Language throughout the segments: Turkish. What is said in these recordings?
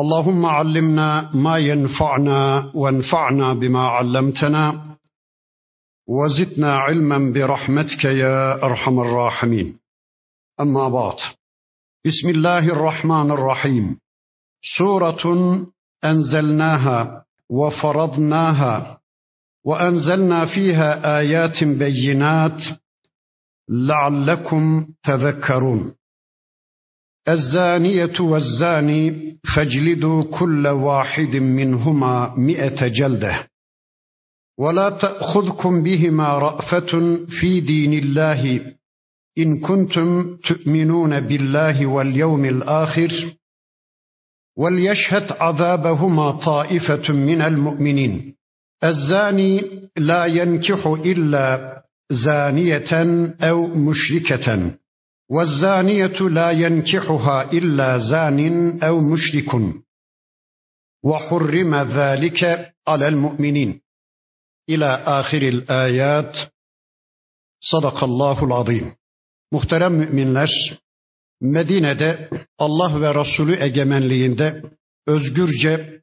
اللهم علمنا ما ينفعنا وانفعنا بما علمتنا وزدنا علما برحمتك يا أرحم الراحمين. أما بعد بسم الله الرحمن الرحيم. سورة أنزلناها وفرضناها وأنزلنا فيها آيات بينات لعلكم تذكرون. الزانية والزاني فاجلدوا كل واحد منهما مئة جلدة. ولا تأخذكم بهما رأفة في دين الله. إن كنتم تؤمنون بالله واليوم الآخر وليشهد عذابهما طائفة من المؤمنين. الزاني لا ينكح إلا زانية أو مشركة. والزانية لا ينكحها إلا زان أو مشرك وحرم ذلك على المؤمنين إلى آخر الآيات صدق الله العظيم Muhterem müminler, Medine'de Allah ve Resulü egemenliğinde özgürce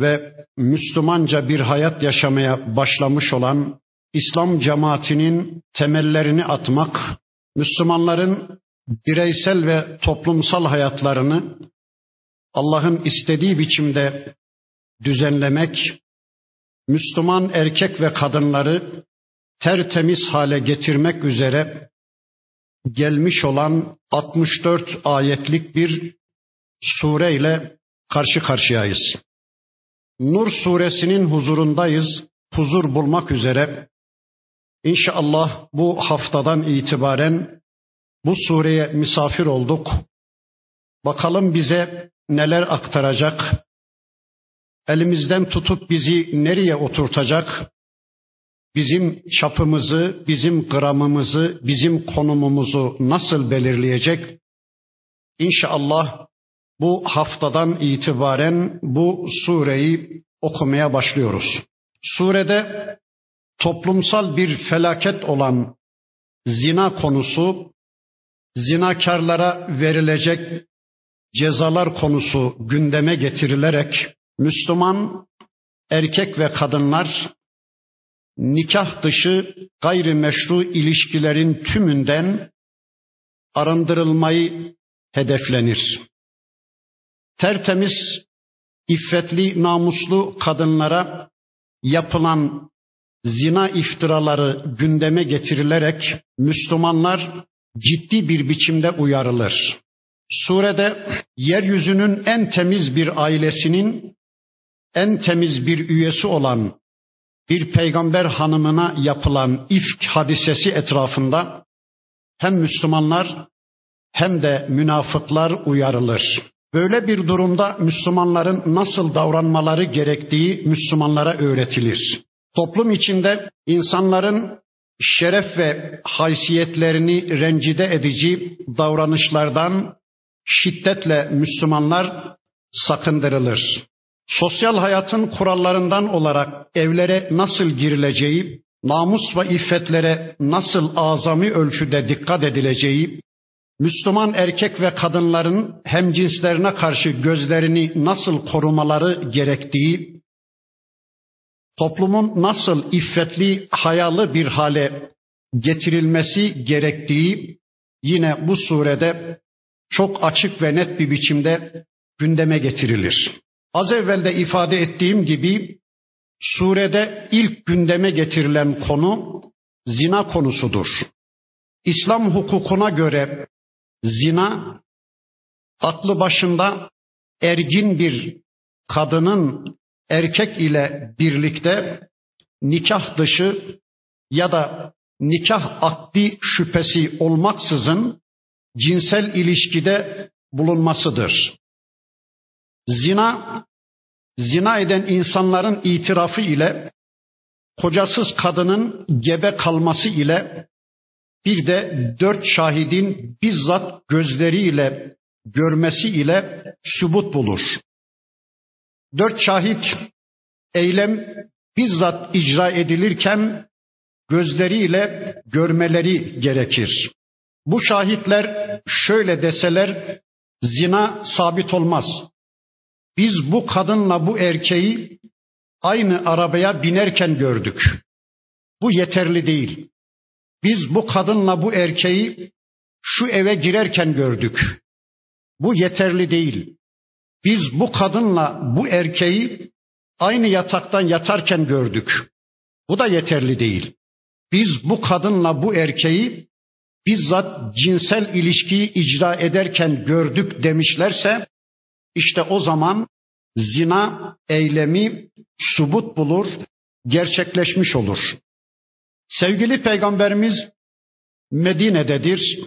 ve Müslümanca bir hayat yaşamaya başlamış olan İslam cemaatinin temellerini atmak, Müslümanların bireysel ve toplumsal hayatlarını Allah'ın istediği biçimde düzenlemek, Müslüman erkek ve kadınları tertemiz hale getirmek üzere gelmiş olan 64 ayetlik bir sure ile karşı karşıyayız. Nur suresinin huzurundayız. Huzur bulmak üzere İnşallah bu haftadan itibaren bu sureye misafir olduk. Bakalım bize neler aktaracak? Elimizden tutup bizi nereye oturtacak? Bizim çapımızı, bizim gramımızı, bizim konumumuzu nasıl belirleyecek? İnşallah bu haftadan itibaren bu sureyi okumaya başlıyoruz. Surede toplumsal bir felaket olan zina konusu zinakarlara verilecek cezalar konusu gündeme getirilerek Müslüman erkek ve kadınlar nikah dışı gayrimeşru ilişkilerin tümünden arındırılmayı hedeflenir. Tertemiz, iffetli, namuslu kadınlara yapılan zina iftiraları gündeme getirilerek Müslümanlar ciddi bir biçimde uyarılır. Surede yeryüzünün en temiz bir ailesinin en temiz bir üyesi olan bir peygamber hanımına yapılan ifk hadisesi etrafında hem Müslümanlar hem de münafıklar uyarılır. Böyle bir durumda Müslümanların nasıl davranmaları gerektiği Müslümanlara öğretilir. Toplum içinde insanların şeref ve haysiyetlerini rencide edici davranışlardan şiddetle Müslümanlar sakındırılır. Sosyal hayatın kurallarından olarak evlere nasıl girileceği, namus ve iffetlere nasıl azami ölçüde dikkat edileceği, Müslüman erkek ve kadınların hem cinslerine karşı gözlerini nasıl korumaları gerektiği, toplumun nasıl iffetli, hayalı bir hale getirilmesi gerektiği yine bu surede çok açık ve net bir biçimde gündeme getirilir. Az evvel de ifade ettiğim gibi surede ilk gündeme getirilen konu zina konusudur. İslam hukukuna göre zina aklı başında ergin bir kadının erkek ile birlikte nikah dışı ya da nikah akdi şüphesi olmaksızın cinsel ilişkide bulunmasıdır. Zina zina eden insanların itirafı ile kocasız kadının gebe kalması ile bir de dört şahidin bizzat gözleriyle görmesi ile sübut bulur. Dört şahit eylem bizzat icra edilirken gözleriyle görmeleri gerekir. Bu şahitler şöyle deseler zina sabit olmaz. Biz bu kadınla bu erkeği aynı arabaya binerken gördük. Bu yeterli değil. Biz bu kadınla bu erkeği şu eve girerken gördük. Bu yeterli değil. Biz bu kadınla bu erkeği aynı yataktan yatarken gördük. Bu da yeterli değil. Biz bu kadınla bu erkeği bizzat cinsel ilişkiyi icra ederken gördük demişlerse işte o zaman zina eylemi subut bulur, gerçekleşmiş olur. Sevgili peygamberimiz Medine'dedir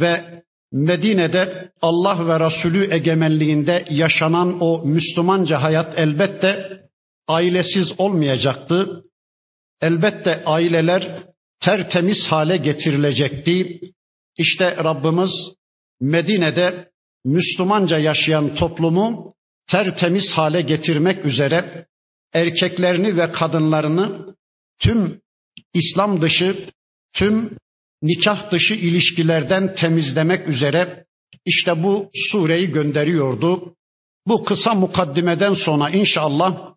ve Medine'de Allah ve Resulü egemenliğinde yaşanan o Müslümanca hayat elbette ailesiz olmayacaktı. Elbette aileler tertemiz hale getirilecekti. İşte Rabbimiz Medine'de Müslümanca yaşayan toplumu tertemiz hale getirmek üzere erkeklerini ve kadınlarını tüm İslam dışı, tüm nikah dışı ilişkilerden temizlemek üzere işte bu sureyi gönderiyordu. Bu kısa mukaddimeden sonra inşallah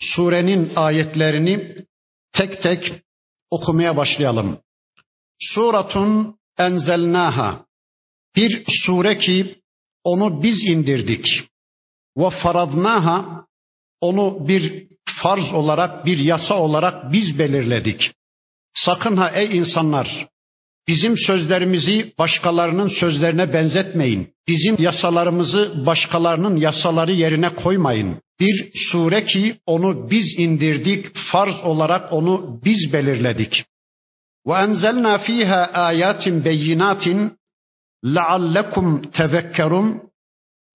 surenin ayetlerini tek tek okumaya başlayalım. Suratun enzelnaha. Bir sure ki onu biz indirdik. Ve faradnaha onu bir farz olarak, bir yasa olarak biz belirledik. Sakın ha ey insanlar Bizim sözlerimizi başkalarının sözlerine benzetmeyin. Bizim yasalarımızı başkalarının yasaları yerine koymayın. Bir sure ki onu biz indirdik, farz olarak onu biz belirledik. Enzelna fiha ayatin beyinatin la'allekum tezekkerun.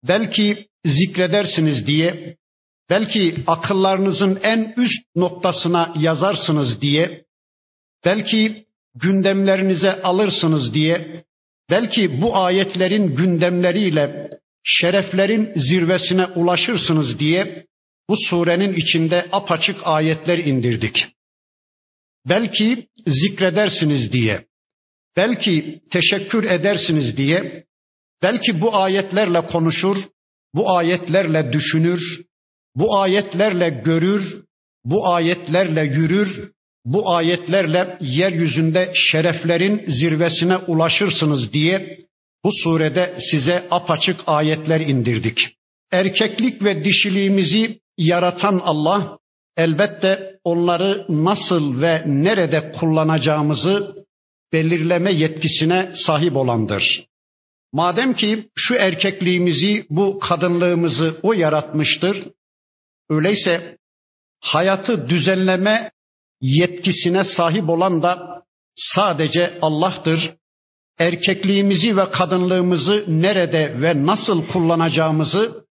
Belki zikredersiniz diye, belki akıllarınızın en üst noktasına yazarsınız diye, belki gündemlerinize alırsınız diye belki bu ayetlerin gündemleriyle şereflerin zirvesine ulaşırsınız diye bu surenin içinde apaçık ayetler indirdik. Belki zikredersiniz diye, belki teşekkür edersiniz diye, belki bu ayetlerle konuşur, bu ayetlerle düşünür, bu ayetlerle görür, bu ayetlerle yürür, bu ayetlerle yeryüzünde şereflerin zirvesine ulaşırsınız diye bu surede size apaçık ayetler indirdik. Erkeklik ve dişiliğimizi yaratan Allah elbette onları nasıl ve nerede kullanacağımızı belirleme yetkisine sahip olandır. Madem ki şu erkekliğimizi, bu kadınlığımızı o yaratmıştır, öyleyse hayatı düzenleme yetkisine sahip olan da sadece Allah'tır. Erkekliğimizi ve kadınlığımızı nerede ve nasıl kullanacağımızı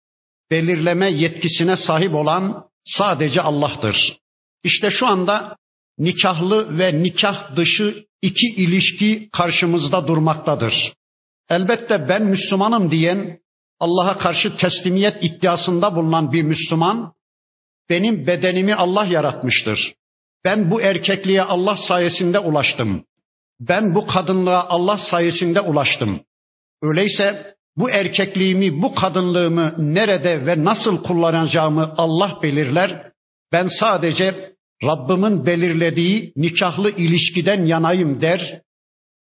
belirleme yetkisine sahip olan sadece Allah'tır. İşte şu anda nikahlı ve nikah dışı iki ilişki karşımızda durmaktadır. Elbette ben Müslümanım diyen Allah'a karşı teslimiyet iddiasında bulunan bir Müslüman benim bedenimi Allah yaratmıştır. Ben bu erkekliğe Allah sayesinde ulaştım. Ben bu kadınlığa Allah sayesinde ulaştım. Öyleyse bu erkekliğimi, bu kadınlığımı nerede ve nasıl kullanacağımı Allah belirler. Ben sadece Rabbimin belirlediği nikahlı ilişkiden yanayım der.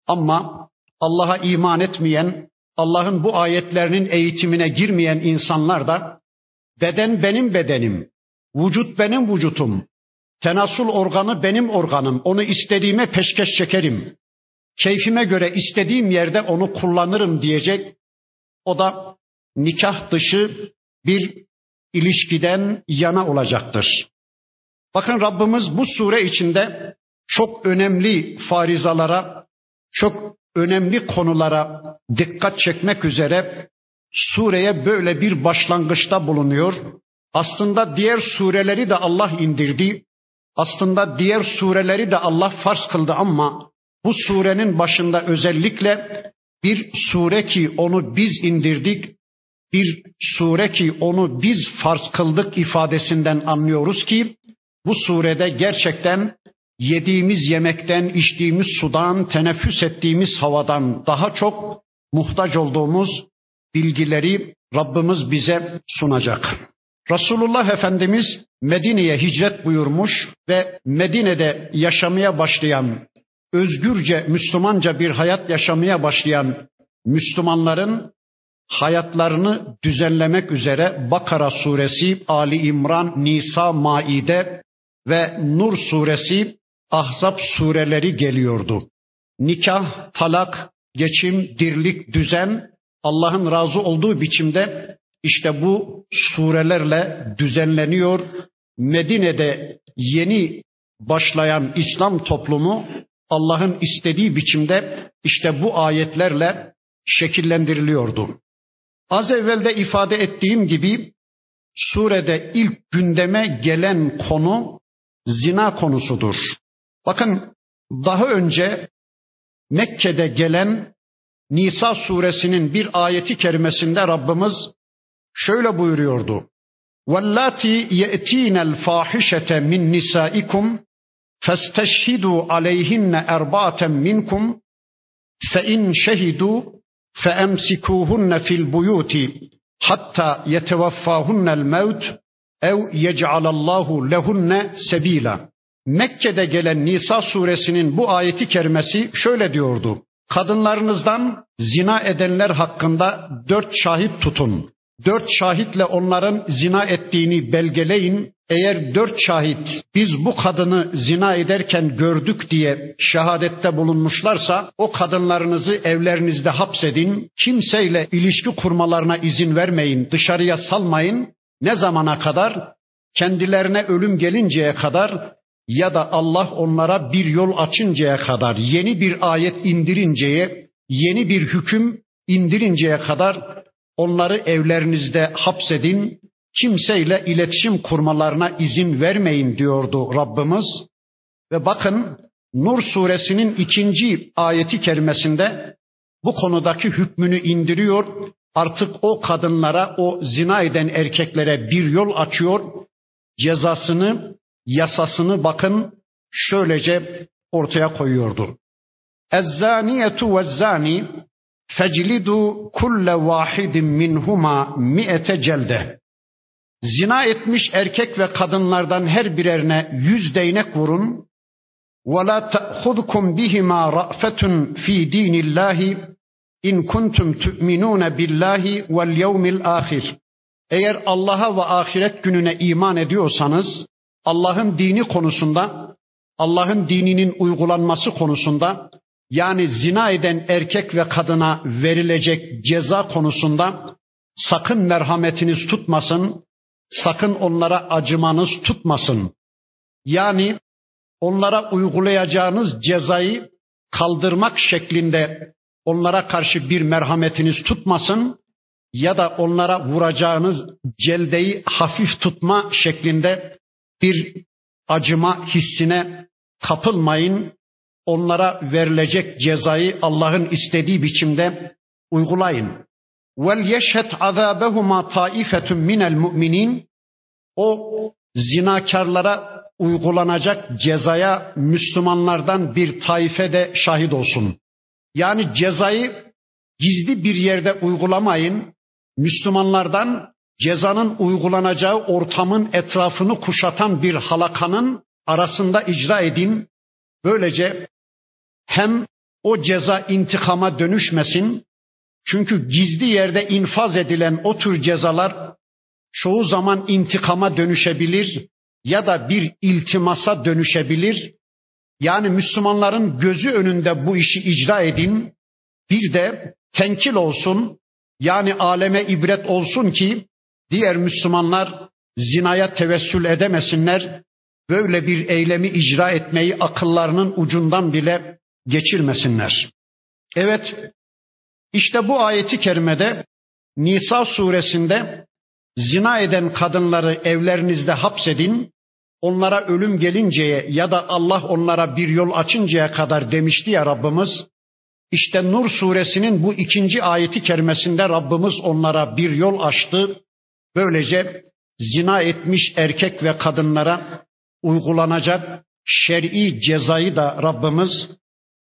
Ama Allah'a iman etmeyen, Allah'ın bu ayetlerinin eğitimine girmeyen insanlar da beden benim bedenim, vücut benim vücutum, Tenasül organı benim organım. Onu istediğime peşkeş çekerim. Keyfime göre istediğim yerde onu kullanırım diyecek. O da nikah dışı bir ilişkiden yana olacaktır. Bakın Rabbimiz bu sure içinde çok önemli farizalara, çok önemli konulara dikkat çekmek üzere sureye böyle bir başlangıçta bulunuyor. Aslında diğer sureleri de Allah indirdi. Aslında diğer sureleri de Allah farz kıldı ama bu surenin başında özellikle bir sure ki onu biz indirdik, bir sure ki onu biz farz kıldık ifadesinden anlıyoruz ki bu surede gerçekten yediğimiz yemekten, içtiğimiz sudan, teneffüs ettiğimiz havadan daha çok muhtaç olduğumuz bilgileri Rabbimiz bize sunacak. Resulullah Efendimiz Medine'ye hicret buyurmuş ve Medine'de yaşamaya başlayan, özgürce Müslümanca bir hayat yaşamaya başlayan Müslümanların hayatlarını düzenlemek üzere Bakara suresi, Ali İmran, Nisa, Maide ve Nur suresi, Ahzab sureleri geliyordu. Nikah, talak, geçim, dirlik, düzen Allah'ın razı olduğu biçimde işte bu surelerle düzenleniyor. Medine'de yeni başlayan İslam toplumu Allah'ın istediği biçimde işte bu ayetlerle şekillendiriliyordu. Az evvel de ifade ettiğim gibi surede ilk gündeme gelen konu zina konusudur. Bakın daha önce Mekke'de gelen Nisa suresinin bir ayeti kerimesinde Rabbimiz şöyle buyuruyordu. وَاللَّاتِ يَأْتِينَ الْفَاحِشَةَ مِنْ نِسَائِكُمْ فَاسْتَشْهِدُوا عَلَيْهِنَّ أَرْبَعَةً مِنْكُمْ فَإِنْ شَهِدُوا فَأَمْسِكُوهُنَّ فِي الْبُيُوتِ حَتَّى يَتَوَفَّاهُنَّ الْمَوْتِ اَوْ يَجْعَلَ اللّٰهُ لَهُنَّ سَب۪يلًا Mekke'de gelen Nisa suresinin bu ayeti kerimesi şöyle diyordu. Kadınlarınızdan zina edenler hakkında dört şahit tutun. Dört şahitle onların zina ettiğini belgeleyin. Eğer dört şahit biz bu kadını zina ederken gördük diye şehadette bulunmuşlarsa o kadınlarınızı evlerinizde hapsedin. Kimseyle ilişki kurmalarına izin vermeyin. Dışarıya salmayın. Ne zamana kadar? Kendilerine ölüm gelinceye kadar ya da Allah onlara bir yol açıncaya kadar, yeni bir ayet indirinceye, yeni bir hüküm indirinceye kadar onları evlerinizde hapsedin, kimseyle iletişim kurmalarına izin vermeyin diyordu Rabbimiz. Ve bakın Nur suresinin ikinci ayeti kerimesinde bu konudaki hükmünü indiriyor. Artık o kadınlara, o zina eden erkeklere bir yol açıyor. Cezasını yasasını bakın şöylece ortaya koyuyordu. Ezzaniyetu ve zani feclidu kulle vahidin minhuma mi'ete celde. Zina etmiş erkek ve kadınlardan her birerine yüz değnek vurun. Ve la te'khudkum bihima ra'fetun fi dinillahi in kuntum tu'minun billahi vel yevmil ahir. Eğer Allah'a ve ahiret gününe iman ediyorsanız Allah'ın dini konusunda, Allah'ın dininin uygulanması konusunda, yani zina eden erkek ve kadına verilecek ceza konusunda sakın merhametiniz tutmasın, sakın onlara acımanız tutmasın. Yani onlara uygulayacağınız cezayı kaldırmak şeklinde onlara karşı bir merhametiniz tutmasın ya da onlara vuracağınız celdeyi hafif tutma şeklinde bir acıma hissine kapılmayın. Onlara verilecek cezayı Allah'ın istediği biçimde uygulayın. Vel yeşhet azabehuma taifetun minel mu'minin o zinakarlara uygulanacak cezaya Müslümanlardan bir taife de şahit olsun. Yani cezayı gizli bir yerde uygulamayın. Müslümanlardan cezanın uygulanacağı ortamın etrafını kuşatan bir halakanın arasında icra edin. Böylece hem o ceza intikama dönüşmesin. Çünkü gizli yerde infaz edilen o tür cezalar çoğu zaman intikama dönüşebilir ya da bir iltimasa dönüşebilir. Yani Müslümanların gözü önünde bu işi icra edin. Bir de tenkil olsun. Yani aleme ibret olsun ki diğer Müslümanlar zinaya tevessül edemesinler, böyle bir eylemi icra etmeyi akıllarının ucundan bile geçirmesinler. Evet, işte bu ayeti kerimede Nisa suresinde zina eden kadınları evlerinizde hapsedin, onlara ölüm gelinceye ya da Allah onlara bir yol açıncaya kadar demişti ya Rabbimiz. İşte Nur suresinin bu ikinci ayeti kerimesinde Rabbimiz onlara bir yol açtı. Böylece zina etmiş erkek ve kadınlara uygulanacak şer'i cezayı da Rabbimiz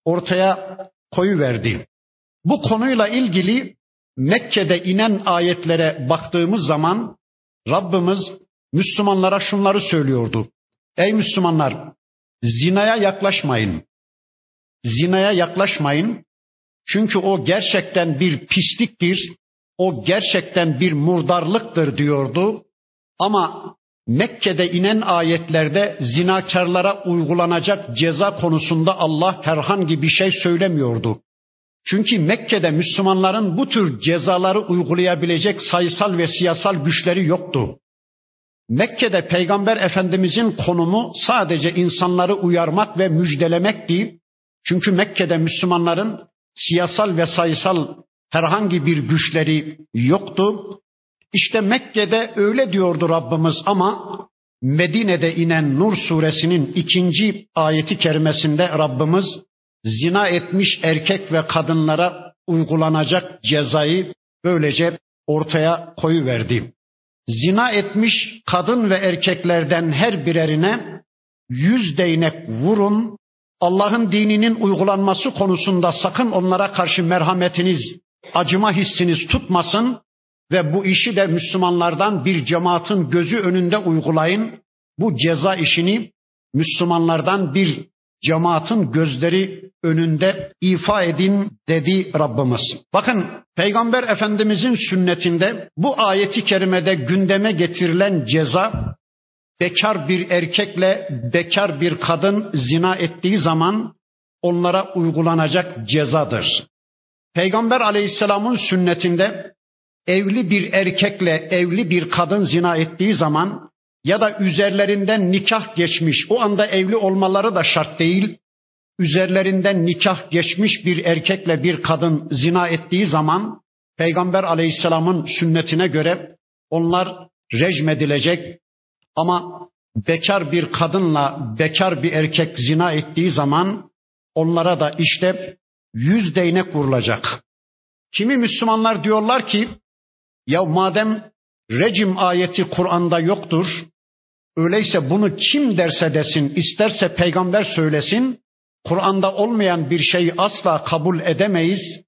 ortaya koyu verdi. Bu konuyla ilgili Mekke'de inen ayetlere baktığımız zaman Rabbimiz Müslümanlara şunları söylüyordu. Ey Müslümanlar, zinaya yaklaşmayın. Zinaya yaklaşmayın. Çünkü o gerçekten bir pisliktir. O gerçekten bir murdarlıktır diyordu. Ama Mekke'de inen ayetlerde zinakarlara uygulanacak ceza konusunda Allah herhangi bir şey söylemiyordu. Çünkü Mekke'de Müslümanların bu tür cezaları uygulayabilecek sayısal ve siyasal güçleri yoktu. Mekke'de Peygamber Efendimizin konumu sadece insanları uyarmak ve müjdelemekti. Çünkü Mekke'de Müslümanların siyasal ve sayısal herhangi bir güçleri yoktu. İşte Mekke'de öyle diyordu Rabbimiz ama Medine'de inen Nur suresinin ikinci ayeti kerimesinde Rabbimiz zina etmiş erkek ve kadınlara uygulanacak cezayı böylece ortaya koyu verdi. Zina etmiş kadın ve erkeklerden her birerine yüz değnek vurun. Allah'ın dininin uygulanması konusunda sakın onlara karşı merhametiniz, acıma hissiniz tutmasın ve bu işi de Müslümanlardan bir cemaatin gözü önünde uygulayın. Bu ceza işini Müslümanlardan bir cemaatin gözleri önünde ifa edin dedi Rabbimiz. Bakın Peygamber Efendimizin sünnetinde bu ayeti kerimede gündeme getirilen ceza bekar bir erkekle bekar bir kadın zina ettiği zaman onlara uygulanacak cezadır. Peygamber Aleyhisselam'ın sünnetinde evli bir erkekle evli bir kadın zina ettiği zaman ya da üzerlerinden nikah geçmiş, o anda evli olmaları da şart değil. Üzerlerinden nikah geçmiş bir erkekle bir kadın zina ettiği zaman Peygamber Aleyhisselam'ın sünnetine göre onlar rejim edilecek ama bekar bir kadınla bekar bir erkek zina ettiği zaman onlara da işte yüz değnek vurulacak. Kimi Müslümanlar diyorlar ki ya madem rejim ayeti Kur'an'da yoktur, öyleyse bunu kim derse desin, isterse peygamber söylesin, Kur'an'da olmayan bir şeyi asla kabul edemeyiz.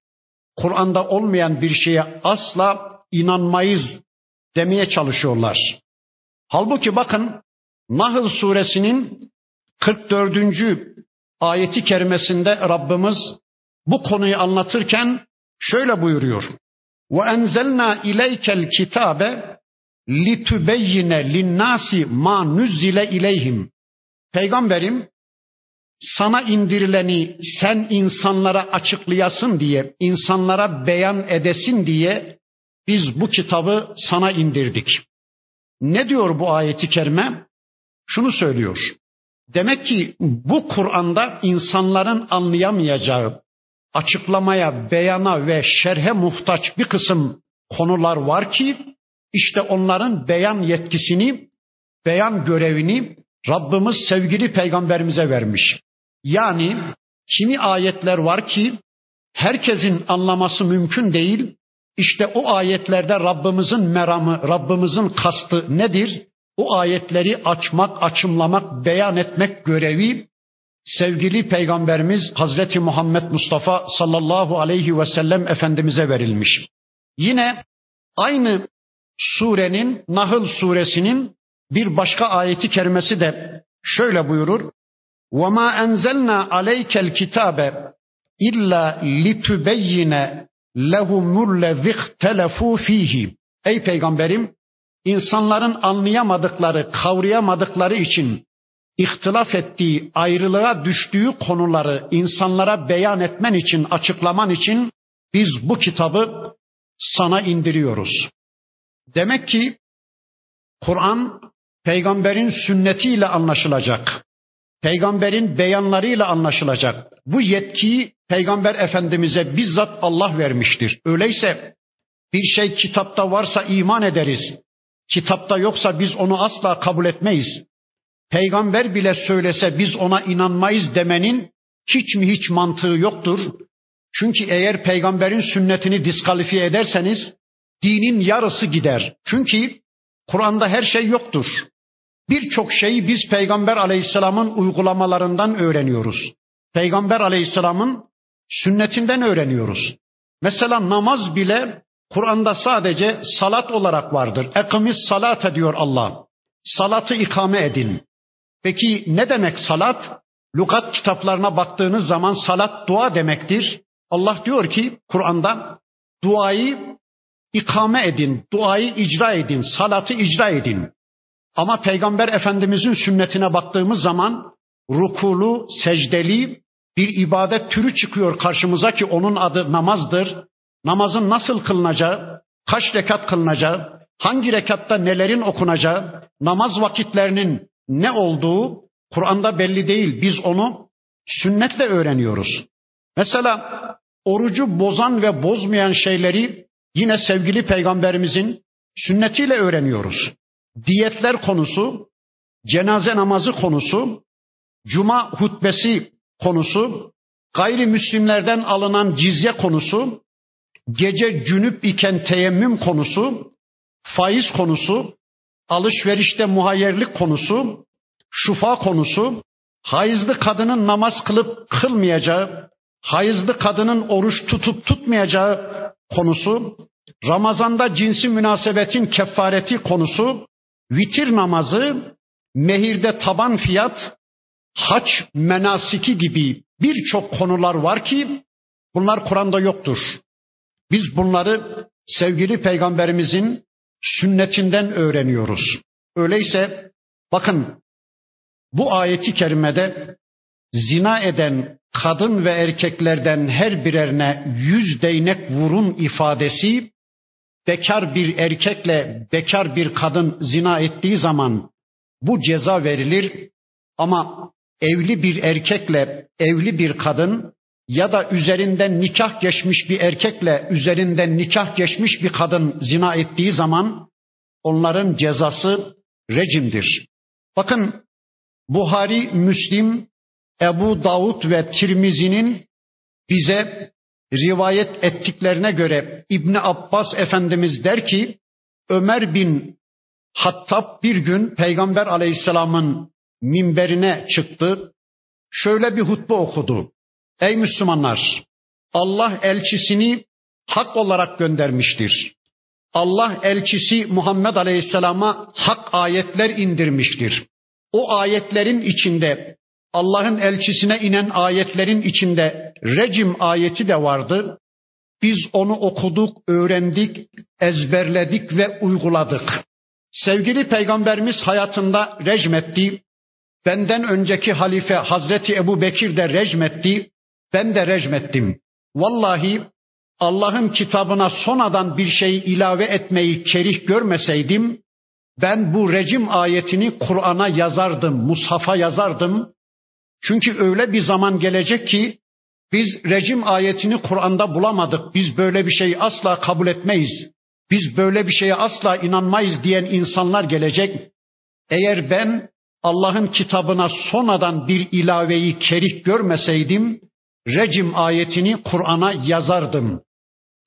Kur'an'da olmayan bir şeye asla inanmayız demeye çalışıyorlar. Halbuki bakın Nahl suresinin 44. ayeti kerimesinde Rabbimiz bu konuyu anlatırken şöyle buyuruyor. Ve enzelna ileykel kitabe litübeyyine linnasi ma nüzzile ileyhim. Peygamberim sana indirileni sen insanlara açıklayasın diye, insanlara beyan edesin diye biz bu kitabı sana indirdik. Ne diyor bu ayeti kerime? Şunu söylüyor. Demek ki bu Kur'an'da insanların anlayamayacağı, açıklamaya, beyana ve şerhe muhtaç bir kısım konular var ki işte onların beyan yetkisini, beyan görevini Rabbimiz sevgili peygamberimize vermiş. Yani kimi ayetler var ki herkesin anlaması mümkün değil. İşte o ayetlerde Rabbimizin meramı, Rabbimizin kastı nedir? O ayetleri açmak, açımlamak, beyan etmek görevi sevgili peygamberimiz Hazreti Muhammed Mustafa sallallahu aleyhi ve sellem efendimize verilmiş. Yine aynı surenin Nahl suresinin bir başka ayeti kerimesi de şöyle buyurur. وَمَا أَنْزَلْنَا عَلَيْكَ الْكِتَابَ إِلَّا لِتُبَيِّنَ لَهُمُ الَّذِي اخْتَلَفُوا ف۪يهِ Ey peygamberim insanların anlayamadıkları, kavrayamadıkları için ihtilaf ettiği, ayrılığa düştüğü konuları insanlara beyan etmen için, açıklaman için biz bu kitabı sana indiriyoruz. Demek ki Kur'an peygamberin sünnetiyle anlaşılacak. Peygamberin beyanlarıyla anlaşılacak. Bu yetkiyi peygamber efendimize bizzat Allah vermiştir. Öyleyse bir şey kitapta varsa iman ederiz. kitapta yoksa biz onu asla kabul etmeyiz. Peygamber bile söylese biz ona inanmayız demenin hiç mi hiç mantığı yoktur. Çünkü eğer peygamberin sünnetini diskalifiye ederseniz dinin yarısı gider. Çünkü Kur'an'da her şey yoktur. Birçok şeyi biz Peygamber Aleyhisselam'ın uygulamalarından öğreniyoruz. Peygamber Aleyhisselam'ın sünnetinden öğreniyoruz. Mesela namaz bile Kur'an'da sadece salat olarak vardır. Ekimiz salat diyor Allah. Salatı ikame edin. Peki ne demek salat? Lukat kitaplarına baktığınız zaman salat dua demektir. Allah diyor ki Kur'an'da duayı ikame edin, duayı icra edin, salatı icra edin. Ama Peygamber Efendimizin sünnetine baktığımız zaman rukulu, secdeli bir ibadet türü çıkıyor karşımıza ki onun adı namazdır. Namazın nasıl kılınacağı, kaç rekat kılınacağı, hangi rekatta nelerin okunacağı, namaz vakitlerinin ne olduğu Kur'an'da belli değil. Biz onu sünnetle öğreniyoruz. Mesela orucu bozan ve bozmayan şeyleri yine sevgili peygamberimizin sünnetiyle öğreniyoruz. Diyetler konusu, cenaze namazı konusu, cuma hutbesi konusu, gayrimüslimlerden alınan cizye konusu, gece cünüp iken teyemmüm konusu, faiz konusu, alışverişte muhayyerlik konusu, şufa konusu, hayızlı kadının namaz kılıp kılmayacağı, hayızlı kadının oruç tutup tutmayacağı konusu, Ramazanda cinsi münasebetin kefareti konusu, vitir namazı, mehirde taban fiyat, haç menasiki gibi birçok konular var ki bunlar Kur'an'da yoktur. Biz bunları sevgili peygamberimizin sünnetinden öğreniyoruz. Öyleyse bakın bu ayeti kerimede zina eden kadın ve erkeklerden her birerine yüz değnek vurun ifadesi bekar bir erkekle bekar bir kadın zina ettiği zaman bu ceza verilir ama evli bir erkekle evli bir kadın ya da üzerinden nikah geçmiş bir erkekle üzerinden nikah geçmiş bir kadın zina ettiği zaman onların cezası rejimdir. Bakın Buhari, Müslim, Ebu Davud ve Tirmizi'nin bize rivayet ettiklerine göre İbni Abbas Efendimiz der ki Ömer bin Hattab bir gün Peygamber Aleyhisselam'ın minberine çıktı. Şöyle bir hutbe okudu. Ey Müslümanlar! Allah elçisini hak olarak göndermiştir. Allah elçisi Muhammed Aleyhisselam'a hak ayetler indirmiştir. O ayetlerin içinde Allah'ın elçisine inen ayetlerin içinde recim ayeti de vardı. Biz onu okuduk, öğrendik, ezberledik ve uyguladık. Sevgili peygamberimiz hayatında rejmetti. Benden önceki halife Hazreti Ebu Bekir de rejmetti. Ben de rejmettim. Vallahi Allah'ın kitabına sonradan bir şey ilave etmeyi kerih görmeseydim, ben bu rejim ayetini Kur'an'a yazardım, mushafa yazardım. Çünkü öyle bir zaman gelecek ki biz rejim ayetini Kur'an'da bulamadık. Biz böyle bir şeyi asla kabul etmeyiz. Biz böyle bir şeye asla inanmayız diyen insanlar gelecek. Eğer ben Allah'ın kitabına sonradan bir ilaveyi kerih görmeseydim, rejim ayetini Kur'an'a yazardım.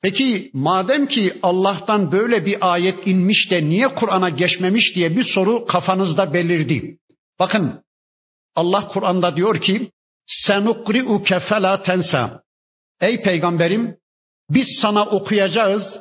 Peki madem ki Allah'tan böyle bir ayet inmiş de niye Kur'an'a geçmemiş diye bir soru kafanızda belirdi. Bakın Allah Kur'an'da diyor ki senukri'uke fela tensa. Ey peygamberim biz sana okuyacağız,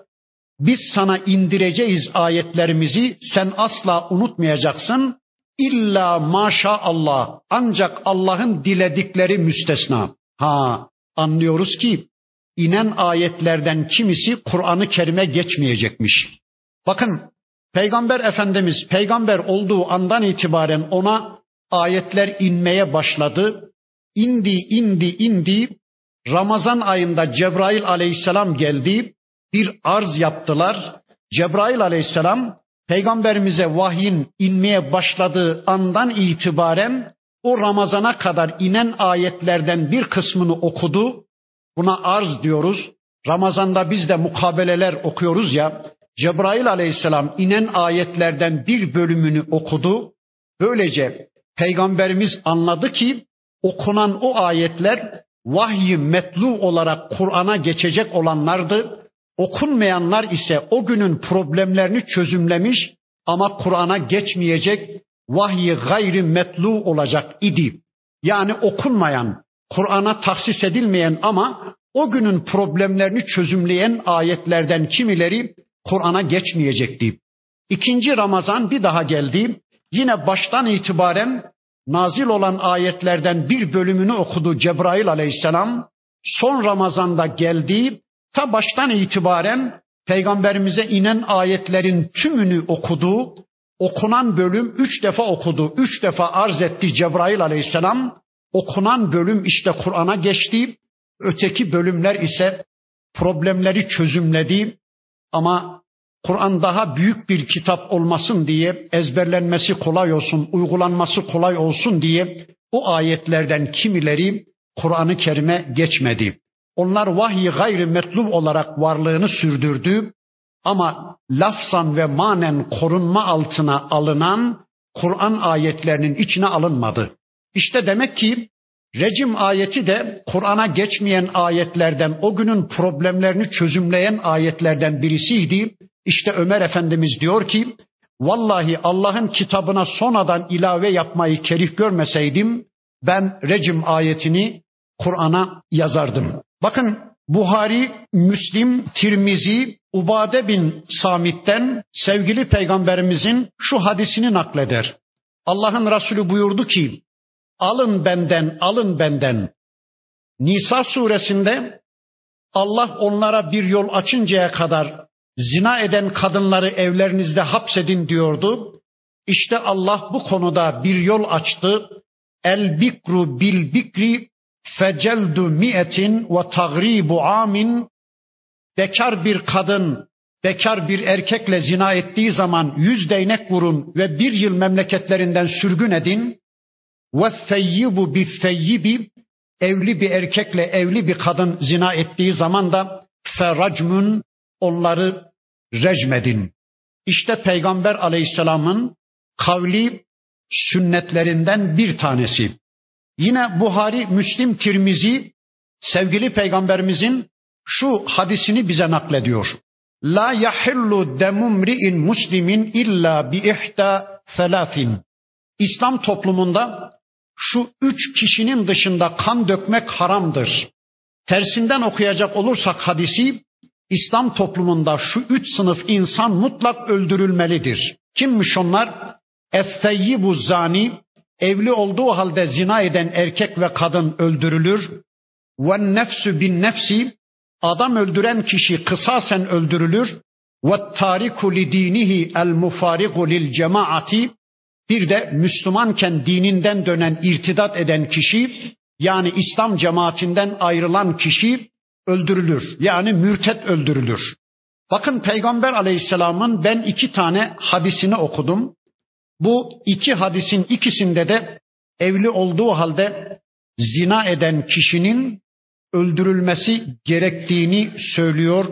biz sana indireceğiz ayetlerimizi sen asla unutmayacaksın. İlla maşa Allah ancak Allah'ın diledikleri müstesna. Ha anlıyoruz ki inen ayetlerden kimisi Kur'an-ı Kerim'e geçmeyecekmiş. Bakın Peygamber Efendimiz peygamber olduğu andan itibaren ona ayetler inmeye başladı. İndi, indi, indi. Ramazan ayında Cebrail aleyhisselam geldi. Bir arz yaptılar. Cebrail aleyhisselam peygamberimize vahyin inmeye başladığı andan itibaren o Ramazana kadar inen ayetlerden bir kısmını okudu. Buna arz diyoruz. Ramazanda biz de mukabeleler okuyoruz ya. Cebrail aleyhisselam inen ayetlerden bir bölümünü okudu. Böylece peygamberimiz anladı ki okunan o ayetler vahyi metlu olarak Kur'an'a geçecek olanlardı. Okunmayanlar ise o günün problemlerini çözümlemiş ama Kur'an'a geçmeyecek vahyi gayri metlu olacak idi. Yani okunmayan, Kur'an'a tahsis edilmeyen ama o günün problemlerini çözümleyen ayetlerden kimileri Kur'an'a geçmeyecekti. İkinci Ramazan bir daha geldi. Yine baştan itibaren nazil olan ayetlerden bir bölümünü okudu Cebrail aleyhisselam. Son Ramazan'da geldi. Ta baştan itibaren peygamberimize inen ayetlerin tümünü okudu. Okunan bölüm üç defa okudu. Üç defa arz etti Cebrail aleyhisselam. Okunan bölüm işte Kur'an'a geçti. Öteki bölümler ise problemleri çözümledi. Ama Kur'an daha büyük bir kitap olmasın diye ezberlenmesi kolay olsun, uygulanması kolay olsun diye o ayetlerden kimileri Kur'an-ı Kerim'e geçmedi. Onlar vahyi gayri metlub olarak varlığını sürdürdü ama lafzan ve manen korunma altına alınan Kur'an ayetlerinin içine alınmadı. İşte demek ki Recim ayeti de Kur'an'a geçmeyen ayetlerden, o günün problemlerini çözümleyen ayetlerden birisiydi. İşte Ömer Efendimiz diyor ki, vallahi Allah'ın kitabına sonradan ilave yapmayı kerih görmeseydim, ben recim ayetini Kur'an'a yazardım. Bakın Buhari, Müslim, Tirmizi, Ubade bin Samit'ten sevgili peygamberimizin şu hadisini nakleder. Allah'ın Resulü buyurdu ki, alın benden, alın benden. Nisa suresinde Allah onlara bir yol açıncaya kadar zina eden kadınları evlerinizde hapsedin diyordu. İşte Allah bu konuda bir yol açtı. El bikru bil bikri feceldu mi'etin ve tagribu amin. Bekar bir kadın, bekar bir erkekle zina ettiği zaman yüz değnek vurun ve bir yıl memleketlerinden sürgün edin. Bi theyyibi evli bir erkekle evli bir kadın zina ettiği zaman da feracmun onları recmedin. İşte Peygamber aleyhisselamın kavli sünnetlerinden bir tanesi. Yine Buhari, Müslim, Tirmizi sevgili peygamberimizin şu hadisini bize naklediyor. La yahillu demumri'in muslimin illa bi ihta thalathin. İslam toplumunda şu üç kişinin dışında kan dökmek haramdır. Tersinden okuyacak olursak hadisi İslam toplumunda şu üç sınıf insan mutlak öldürülmelidir. Kimmiş onlar? Effeyyibu zani, evli olduğu halde zina eden erkek ve kadın öldürülür. Ve nefsü bin nefsi, adam öldüren kişi kısasen öldürülür. Ve tariku li dinihi el mufarigu lil cemaati, bir de Müslümanken dininden dönen, irtidat eden kişi, yani İslam cemaatinden ayrılan kişi öldürülür. Yani mürtet öldürülür. Bakın Peygamber aleyhisselamın ben iki tane hadisini okudum. Bu iki hadisin ikisinde de evli olduğu halde zina eden kişinin öldürülmesi gerektiğini söylüyor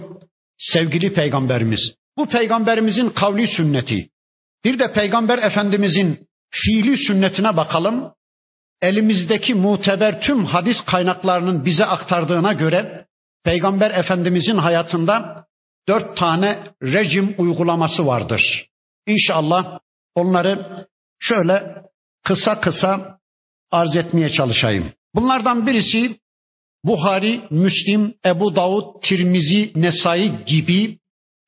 sevgili peygamberimiz. Bu peygamberimizin kavli sünneti. Bir de peygamber efendimizin fiili sünnetine bakalım. Elimizdeki muteber tüm hadis kaynaklarının bize aktardığına göre Peygamber Efendimizin hayatında dört tane rejim uygulaması vardır. İnşallah onları şöyle kısa kısa arz etmeye çalışayım. Bunlardan birisi Buhari, Müslim, Ebu Davud, Tirmizi, Nesai gibi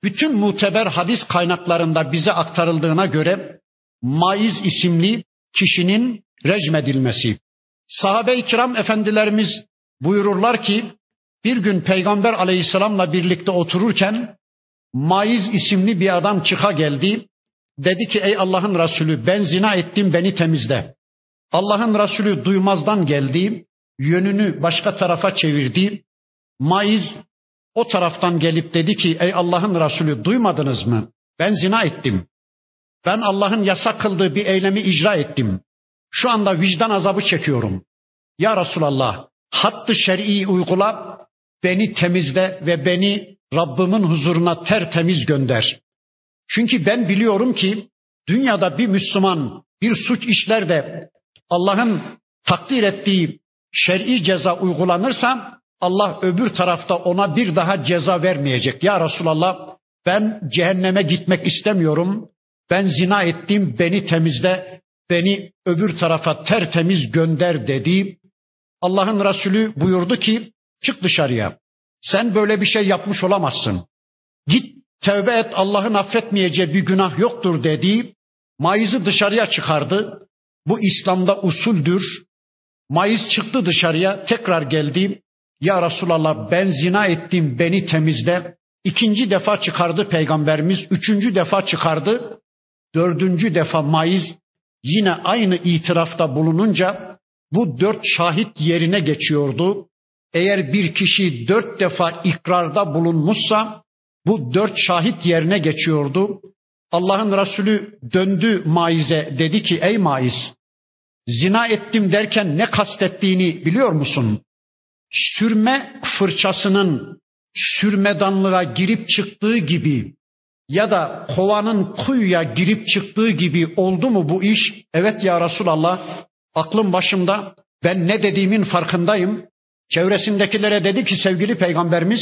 bütün muteber hadis kaynaklarında bize aktarıldığına göre Maiz isimli kişinin rejmedilmesi. Sahabe-i kiram efendilerimiz buyururlar ki bir gün Peygamber aleyhisselamla birlikte otururken Maiz isimli bir adam çıka geldi. Dedi ki ey Allah'ın Resulü ben zina ettim beni temizle. Allah'ın Resulü duymazdan geldi. Yönünü başka tarafa çevirdi. Maiz o taraftan gelip dedi ki ey Allah'ın Resulü duymadınız mı? Ben zina ettim. Ben Allah'ın yasak kıldığı bir eylemi icra ettim. Şu anda vicdan azabı çekiyorum. Ya Resulallah hattı şer'i uygula beni temizle ve beni Rabbimin huzuruna tertemiz gönder. Çünkü ben biliyorum ki dünyada bir Müslüman bir suç işler de Allah'ın takdir ettiği şer'i ceza uygulanırsa Allah öbür tarafta ona bir daha ceza vermeyecek. Ya Resulallah ben cehenneme gitmek istemiyorum. Ben zina ettim beni temizle, beni öbür tarafa tertemiz gönder dedi. Allah'ın Resulü buyurdu ki çık dışarıya. Sen böyle bir şey yapmış olamazsın. Git tövbe et Allah'ın affetmeyeceği bir günah yoktur dedi. Maizi dışarıya çıkardı. Bu İslam'da usuldür. Maiz çıktı dışarıya tekrar geldi. Ya Resulallah ben zina ettim beni temizle. İkinci defa çıkardı peygamberimiz. Üçüncü defa çıkardı. Dördüncü defa maiz yine aynı itirafta bulununca bu dört şahit yerine geçiyordu. Eğer bir kişi dört defa ikrarda bulunmuşsa bu dört şahit yerine geçiyordu. Allah'ın Resulü döndü Maiz'e dedi ki ey Maiz zina ettim derken ne kastettiğini biliyor musun? Sürme fırçasının sürmedanlığa girip çıktığı gibi ya da kovanın kuyuya girip çıktığı gibi oldu mu bu iş? Evet ya Resulallah aklım başımda ben ne dediğimin farkındayım. Çevresindekilere dedi ki sevgili peygamberimiz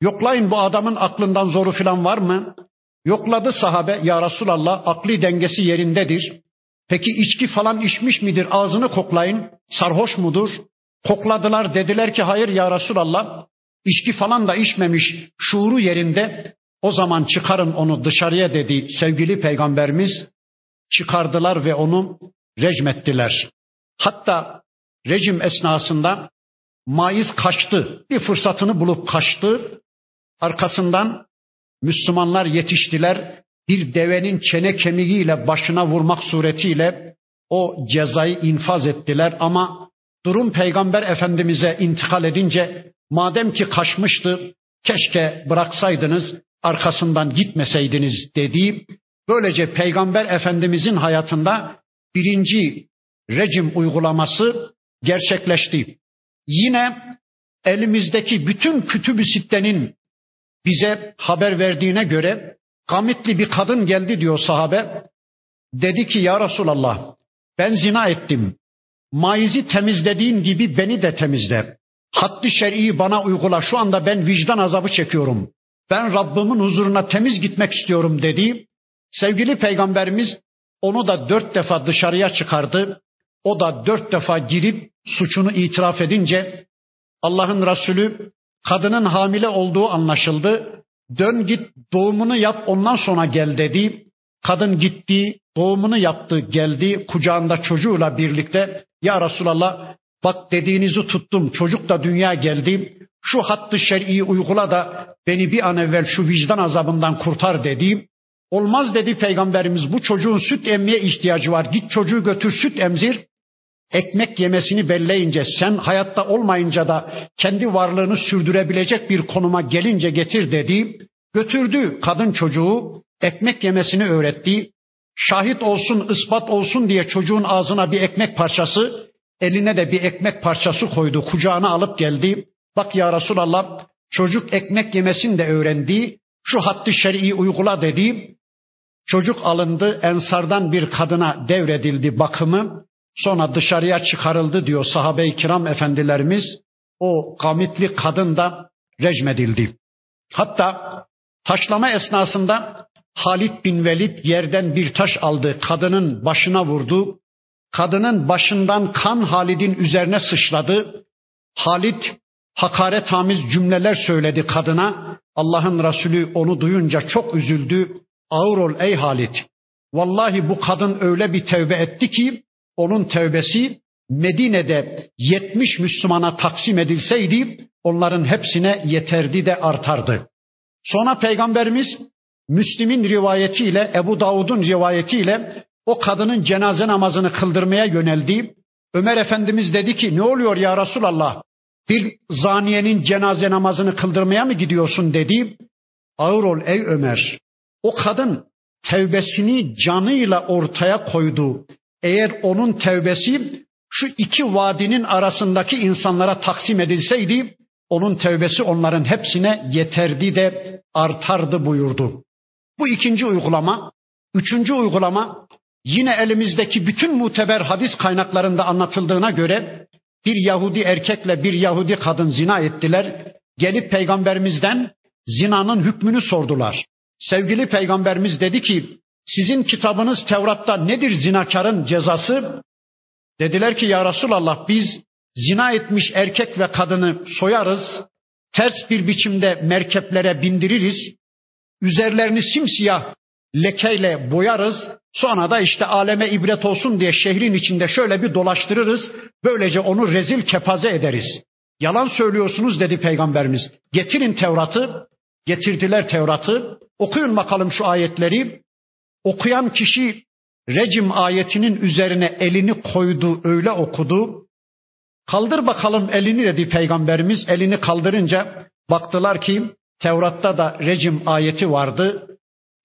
yoklayın bu adamın aklından zoru falan var mı? Yokladı sahabe ya Resulallah akli dengesi yerindedir. Peki içki falan içmiş midir? Ağzını koklayın. Sarhoş mudur? Kokladılar dediler ki hayır ya Resulallah. İçki falan da içmemiş. Şuuru yerinde. O zaman çıkarın onu dışarıya dedi sevgili peygamberimiz. Çıkardılar ve onu rejmettiler. Hatta rejim esnasında Maiz kaçtı. Bir fırsatını bulup kaçtı. Arkasından Müslümanlar yetiştiler. Bir devenin çene kemiğiyle başına vurmak suretiyle o cezayı infaz ettiler ama durum peygamber efendimize intikal edince madem ki kaçmıştı keşke bıraksaydınız arkasından gitmeseydiniz dediği böylece peygamber efendimizin hayatında birinci rejim uygulaması gerçekleşti. Yine elimizdeki bütün kütüb-i sittenin bize haber verdiğine göre kamitli bir kadın geldi diyor sahabe. Dedi ki ya Resulallah ben zina ettim. Maizi temizlediğin gibi beni de temizle. Haddi şer'i bana uygula. Şu anda ben vicdan azabı çekiyorum. Ben Rabbimin huzuruna temiz gitmek istiyorum dedi. Sevgili peygamberimiz onu da dört defa dışarıya çıkardı. O da dört defa girip suçunu itiraf edince Allah'ın Resulü kadının hamile olduğu anlaşıldı. Dön git doğumunu yap ondan sonra gel dedi. Kadın gitti, doğumunu yaptı, geldi kucağında çocuğuyla birlikte. Ya Resulallah bak dediğinizi tuttum, çocuk da dünya geldi. Şu hattı şer'i uygula da beni bir an evvel şu vicdan azabından kurtar dedi. Olmaz dedi peygamberimiz bu çocuğun süt emmeye ihtiyacı var. Git çocuğu götür süt emzir ekmek yemesini belleyince sen hayatta olmayınca da kendi varlığını sürdürebilecek bir konuma gelince getir dedi. Götürdü kadın çocuğu ekmek yemesini öğretti. Şahit olsun, ispat olsun diye çocuğun ağzına bir ekmek parçası, eline de bir ekmek parçası koydu. Kucağına alıp geldi. Bak ya Resulallah çocuk ekmek yemesini de öğrendi. Şu hattı şer'i uygula dedi. Çocuk alındı, ensardan bir kadına devredildi bakımı. Sonra dışarıya çıkarıldı diyor sahabe-i kiram efendilerimiz. O kamitli kadın da rejmedildi. Hatta taşlama esnasında Halid bin Velid yerden bir taş aldı, kadının başına vurdu. Kadının başından kan Halid'in üzerine sıçradı. Halid hakaret hamiz cümleler söyledi kadına. Allah'ın Resulü onu duyunca çok üzüldü. Ağır ol ey Halid. Vallahi bu kadın öyle bir tevbe etti ki onun tevbesi Medine'de 70 Müslümana taksim edilseydi onların hepsine yeterdi de artardı. Sonra Peygamberimiz Müslim'in rivayetiyle Ebu Davud'un rivayetiyle o kadının cenaze namazını kıldırmaya yöneldi. Ömer Efendimiz dedi ki ne oluyor ya Resulallah? Bir zaniyenin cenaze namazını kıldırmaya mı gidiyorsun dedi. Ağır ol ey Ömer. O kadın tevbesini canıyla ortaya koydu. Eğer onun tevbesi şu iki vadinin arasındaki insanlara taksim edilseydi onun tevbesi onların hepsine yeterdi de artardı buyurdu. Bu ikinci uygulama. Üçüncü uygulama yine elimizdeki bütün muteber hadis kaynaklarında anlatıldığına göre bir Yahudi erkekle bir Yahudi kadın zina ettiler. Gelip peygamberimizden zinanın hükmünü sordular. Sevgili peygamberimiz dedi ki sizin kitabınız Tevrat'ta nedir zinakarın cezası? Dediler ki ya Resulallah biz zina etmiş erkek ve kadını soyarız, ters bir biçimde merkeplere bindiririz, üzerlerini simsiyah lekeyle boyarız, sonra da işte aleme ibret olsun diye şehrin içinde şöyle bir dolaştırırız, böylece onu rezil kepaze ederiz. Yalan söylüyorsunuz dedi peygamberimiz. Getirin Tevrat'ı, getirdiler Tevrat'ı, okuyun bakalım şu ayetleri. Okuyan kişi Recim ayetinin üzerine elini koydu, öyle okudu. Kaldır bakalım elini dedi peygamberimiz. Elini kaldırınca baktılar ki Tevrat'ta da Recim ayeti vardı.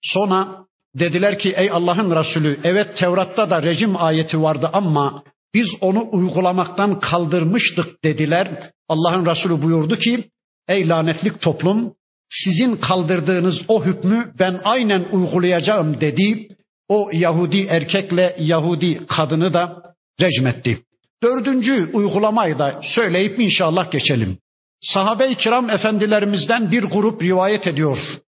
Sonra dediler ki ey Allah'ın Resulü evet Tevrat'ta da Recim ayeti vardı ama biz onu uygulamaktan kaldırmıştık dediler. Allah'ın Resulü buyurdu ki ey lanetlik toplum sizin kaldırdığınız o hükmü ben aynen uygulayacağım dedi. O Yahudi erkekle Yahudi kadını da rejmetti. Dördüncü uygulamayı da söyleyip inşallah geçelim. Sahabe-i kiram efendilerimizden bir grup rivayet ediyor.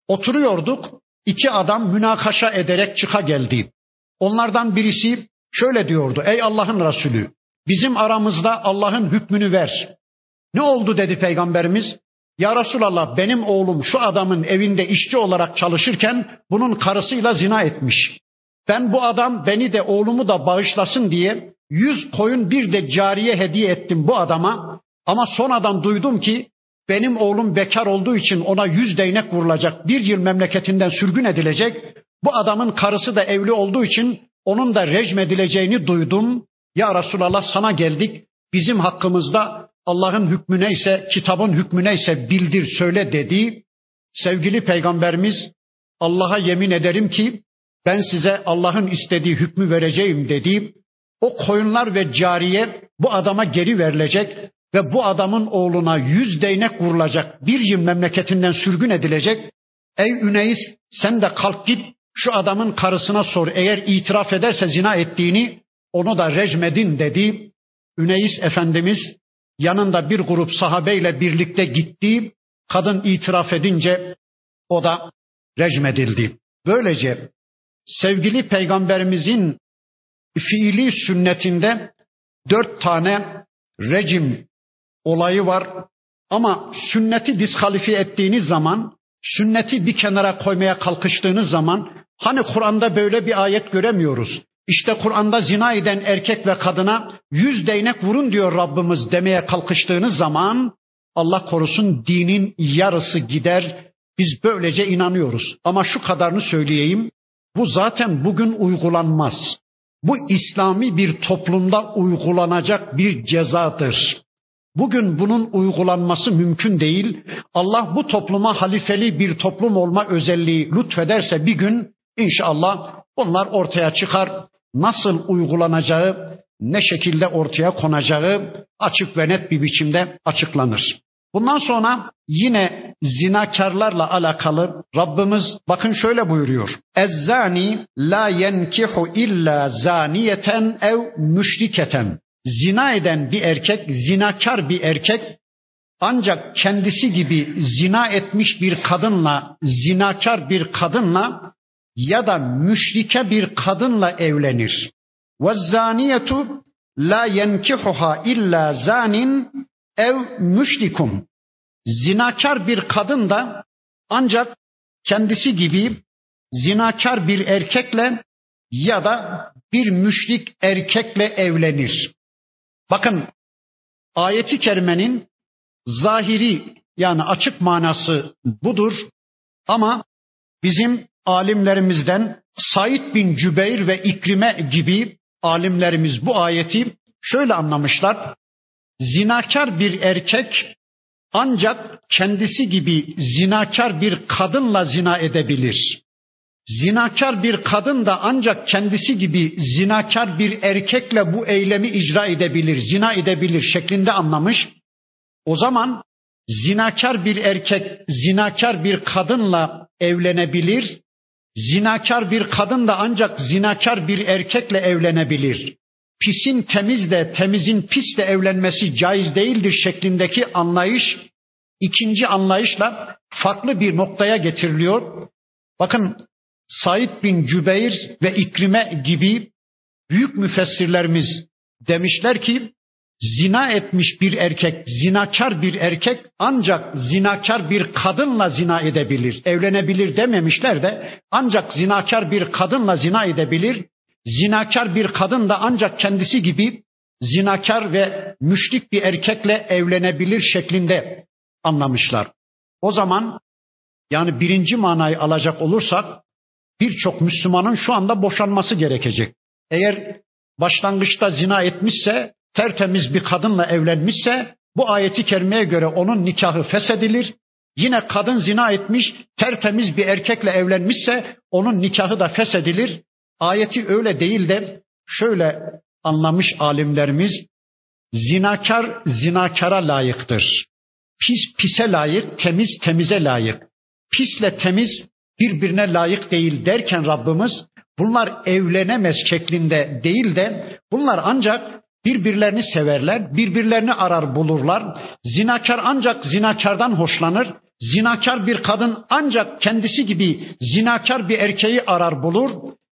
Oturuyorduk, iki adam münakaşa ederek çıka geldi. Onlardan birisi şöyle diyordu, ey Allah'ın Resulü, bizim aramızda Allah'ın hükmünü ver. Ne oldu dedi peygamberimiz? Ya Resulallah benim oğlum şu adamın evinde işçi olarak çalışırken bunun karısıyla zina etmiş. Ben bu adam beni de oğlumu da bağışlasın diye yüz koyun bir de cariye hediye ettim bu adama. Ama sonradan duydum ki benim oğlum bekar olduğu için ona yüz değnek vurulacak. Bir yıl memleketinden sürgün edilecek. Bu adamın karısı da evli olduğu için onun da rejim edileceğini duydum. Ya Resulallah sana geldik. Bizim hakkımızda Allah'ın hükmü neyse, kitabın hükmü neyse bildir söyle dedi. Sevgili peygamberimiz Allah'a yemin ederim ki ben size Allah'ın istediği hükmü vereceğim dedi. O koyunlar ve cariye bu adama geri verilecek ve bu adamın oğluna yüz değnek vurulacak, bir yıl memleketinden sürgün edilecek. Ey Üneyiz sen de kalk git şu adamın karısına sor. Eğer itiraf ederse zina ettiğini onu da rejmedin dedi. Üneyiz Efendimiz yanında bir grup sahabeyle birlikte gitti. Kadın itiraf edince o da rejmedildi. Böylece sevgili peygamberimizin fiili sünnetinde dört tane rejim olayı var. Ama sünneti diskalifiye ettiğiniz zaman, sünneti bir kenara koymaya kalkıştığınız zaman, hani Kur'an'da böyle bir ayet göremiyoruz. İşte Kur'an'da zina eden erkek ve kadına yüz değnek vurun diyor Rabbimiz demeye kalkıştığınız zaman Allah korusun dinin yarısı gider. Biz böylece inanıyoruz. Ama şu kadarını söyleyeyim. Bu zaten bugün uygulanmaz. Bu İslami bir toplumda uygulanacak bir cezadır. Bugün bunun uygulanması mümkün değil. Allah bu topluma halifeli bir toplum olma özelliği lütfederse bir gün inşallah onlar ortaya çıkar. Nasıl uygulanacağı, ne şekilde ortaya konacağı açık ve net bir biçimde açıklanır. Bundan sonra yine zinakarlarla alakalı Rabbimiz bakın şöyle buyuruyor. Ezzani la yenkihu illa zaniyeten ev müşriketen. Zina eden bir erkek, zinakar bir erkek ancak kendisi gibi zina etmiş bir kadınla, zinakar bir kadınla ya da müşrike bir kadınla evlenir. Ve zaniyetu la yenkihuha illa zanin ev müşrikum. Zinakar bir kadın da ancak kendisi gibi zinakar bir erkekle ya da bir müşrik erkekle evlenir. Bakın ayeti kerimenin zahiri yani açık manası budur ama bizim alimlerimizden Said bin Cübeyr ve İkrime gibi alimlerimiz bu ayeti şöyle anlamışlar. Zinakar bir erkek ancak kendisi gibi zinakar bir kadınla zina edebilir. Zinakar bir kadın da ancak kendisi gibi zinakar bir erkekle bu eylemi icra edebilir, zina edebilir şeklinde anlamış. O zaman zinakar bir erkek zinakar bir kadınla evlenebilir. Zinakar bir kadın da ancak zinakar bir erkekle evlenebilir. Pisin temizle, temizin pisle evlenmesi caiz değildir şeklindeki anlayış ikinci anlayışla farklı bir noktaya getiriliyor. Bakın Said bin Cübeyr ve İkrime gibi büyük müfessirlerimiz demişler ki zina etmiş bir erkek, zinakar bir erkek ancak zinakar bir kadınla zina edebilir. Evlenebilir dememişler de ancak zinakar bir kadınla zina edebilir. Zinakar bir kadın da ancak kendisi gibi zinakar ve müşrik bir erkekle evlenebilir şeklinde anlamışlar. O zaman yani birinci manayı alacak olursak birçok Müslümanın şu anda boşanması gerekecek. Eğer başlangıçta zina etmişse, tertemiz bir kadınla evlenmişse bu ayeti kerimeye göre onun nikahı feshedilir. Yine kadın zina etmiş, tertemiz bir erkekle evlenmişse onun nikahı da feshedilir. Ayeti öyle değil de şöyle anlamış alimlerimiz. Zinakar zinakara layıktır. Pis pise layık, temiz temize layık. Pisle temiz birbirine layık değil derken Rabbimiz bunlar evlenemez şeklinde değil de bunlar ancak birbirlerini severler, birbirlerini arar bulurlar. Zinakar ancak zinakardan hoşlanır. Zinakar bir kadın ancak kendisi gibi zinakar bir erkeği arar bulur.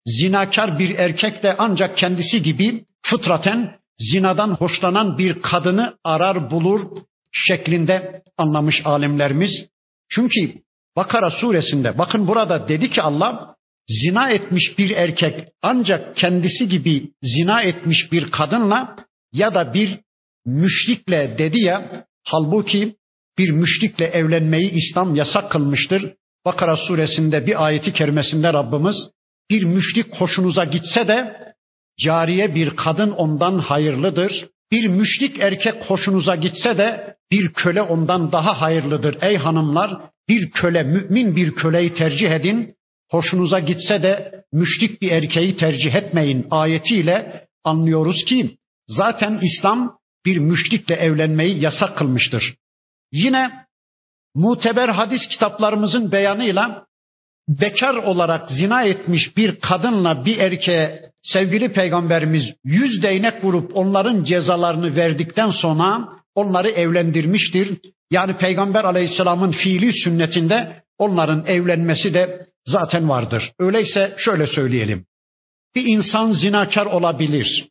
Zinakar bir erkek de ancak kendisi gibi fıtraten zinadan hoşlanan bir kadını arar bulur şeklinde anlamış alimlerimiz. Çünkü Bakara suresinde bakın burada dedi ki Allah zina etmiş bir erkek ancak kendisi gibi zina etmiş bir kadınla ya da bir müşrikle dedi ya halbuki bir müşrikle evlenmeyi İslam yasak kılmıştır. Bakara suresinde bir ayeti kerimesinde Rabbimiz bir müşrik hoşunuza gitse de cariye bir kadın ondan hayırlıdır. Bir müşrik erkek hoşunuza gitse de bir köle ondan daha hayırlıdır. Ey hanımlar bir köle, mümin bir köleyi tercih edin. Hoşunuza gitse de müşrik bir erkeği tercih etmeyin ayetiyle anlıyoruz ki zaten İslam bir müşrikle evlenmeyi yasak kılmıştır. Yine muteber hadis kitaplarımızın beyanıyla bekar olarak zina etmiş bir kadınla bir erkeğe sevgili peygamberimiz yüz değnek vurup onların cezalarını verdikten sonra onları evlendirmiştir. Yani peygamber aleyhisselamın fiili sünnetinde onların evlenmesi de zaten vardır. Öyleyse şöyle söyleyelim. Bir insan zinakar olabilir.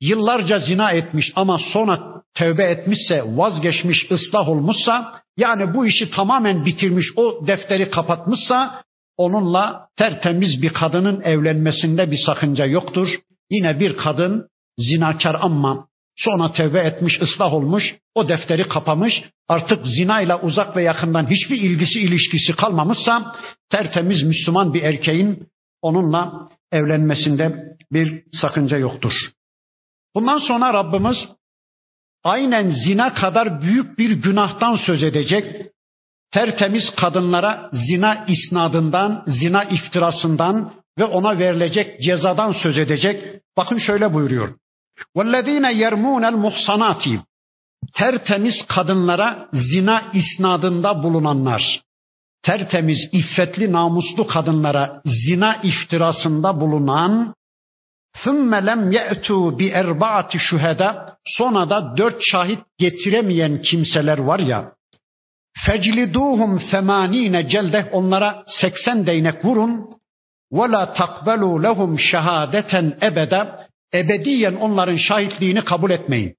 Yıllarca zina etmiş ama sonra tövbe etmişse, vazgeçmiş, ıslah olmuşsa, yani bu işi tamamen bitirmiş, o defteri kapatmışsa onunla tertemiz bir kadının evlenmesinde bir sakınca yoktur. Yine bir kadın zinakar ama sonra tevbe etmiş, ıslah olmuş, o defteri kapamış, artık zina ile uzak ve yakından hiçbir ilgisi ilişkisi kalmamışsa tertemiz Müslüman bir erkeğin onunla evlenmesinde bir sakınca yoktur. Bundan sonra Rabbimiz aynen zina kadar büyük bir günahtan söz edecek tertemiz kadınlara zina isnadından, zina iftirasından ve ona verilecek cezadan söz edecek. Bakın şöyle buyuruyor. وَالَّذ۪ينَ يَرْمُونَ الْمُحْصَنَاتِ Tertemiz kadınlara zina isnadında bulunanlar, tertemiz, iffetli, namuslu kadınlara zina iftirasında bulunan, ثُمَّ لَمْ يَأْتُوا بِاَرْبَعَةِ شُهَدَى Sonra da dört şahit getiremeyen kimseler var ya, Fecliduhum femanine celde onlara 80 değnek vurun. Ve la takbelu lehum şehadeten ebede ebediyen onların şahitliğini kabul etmeyin.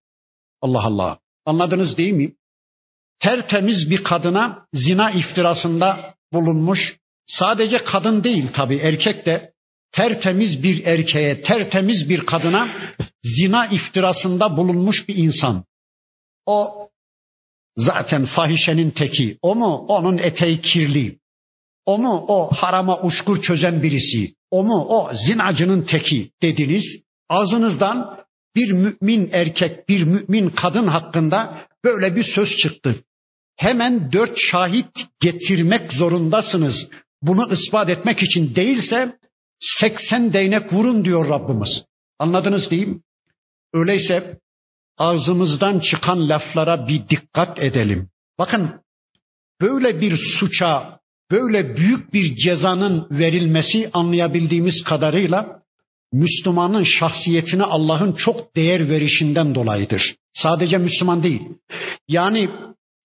Allah Allah. Anladınız değil mi? Tertemiz bir kadına zina iftirasında bulunmuş. Sadece kadın değil tabi erkek de tertemiz bir erkeğe, tertemiz bir kadına zina iftirasında bulunmuş bir insan. O Zaten fahişenin teki. O mu? Onun eteği kirli. O mu? O harama uçkur çözen birisi. O mu? O zinacının teki dediniz. Ağzınızdan bir mümin erkek, bir mümin kadın hakkında böyle bir söz çıktı. Hemen dört şahit getirmek zorundasınız. Bunu ispat etmek için değilse 80 değnek vurun diyor Rabbimiz. Anladınız değil mi? Öyleyse ağzımızdan çıkan laflara bir dikkat edelim. Bakın böyle bir suça, böyle büyük bir cezanın verilmesi anlayabildiğimiz kadarıyla Müslümanın şahsiyetine Allah'ın çok değer verişinden dolayıdır. Sadece Müslüman değil. Yani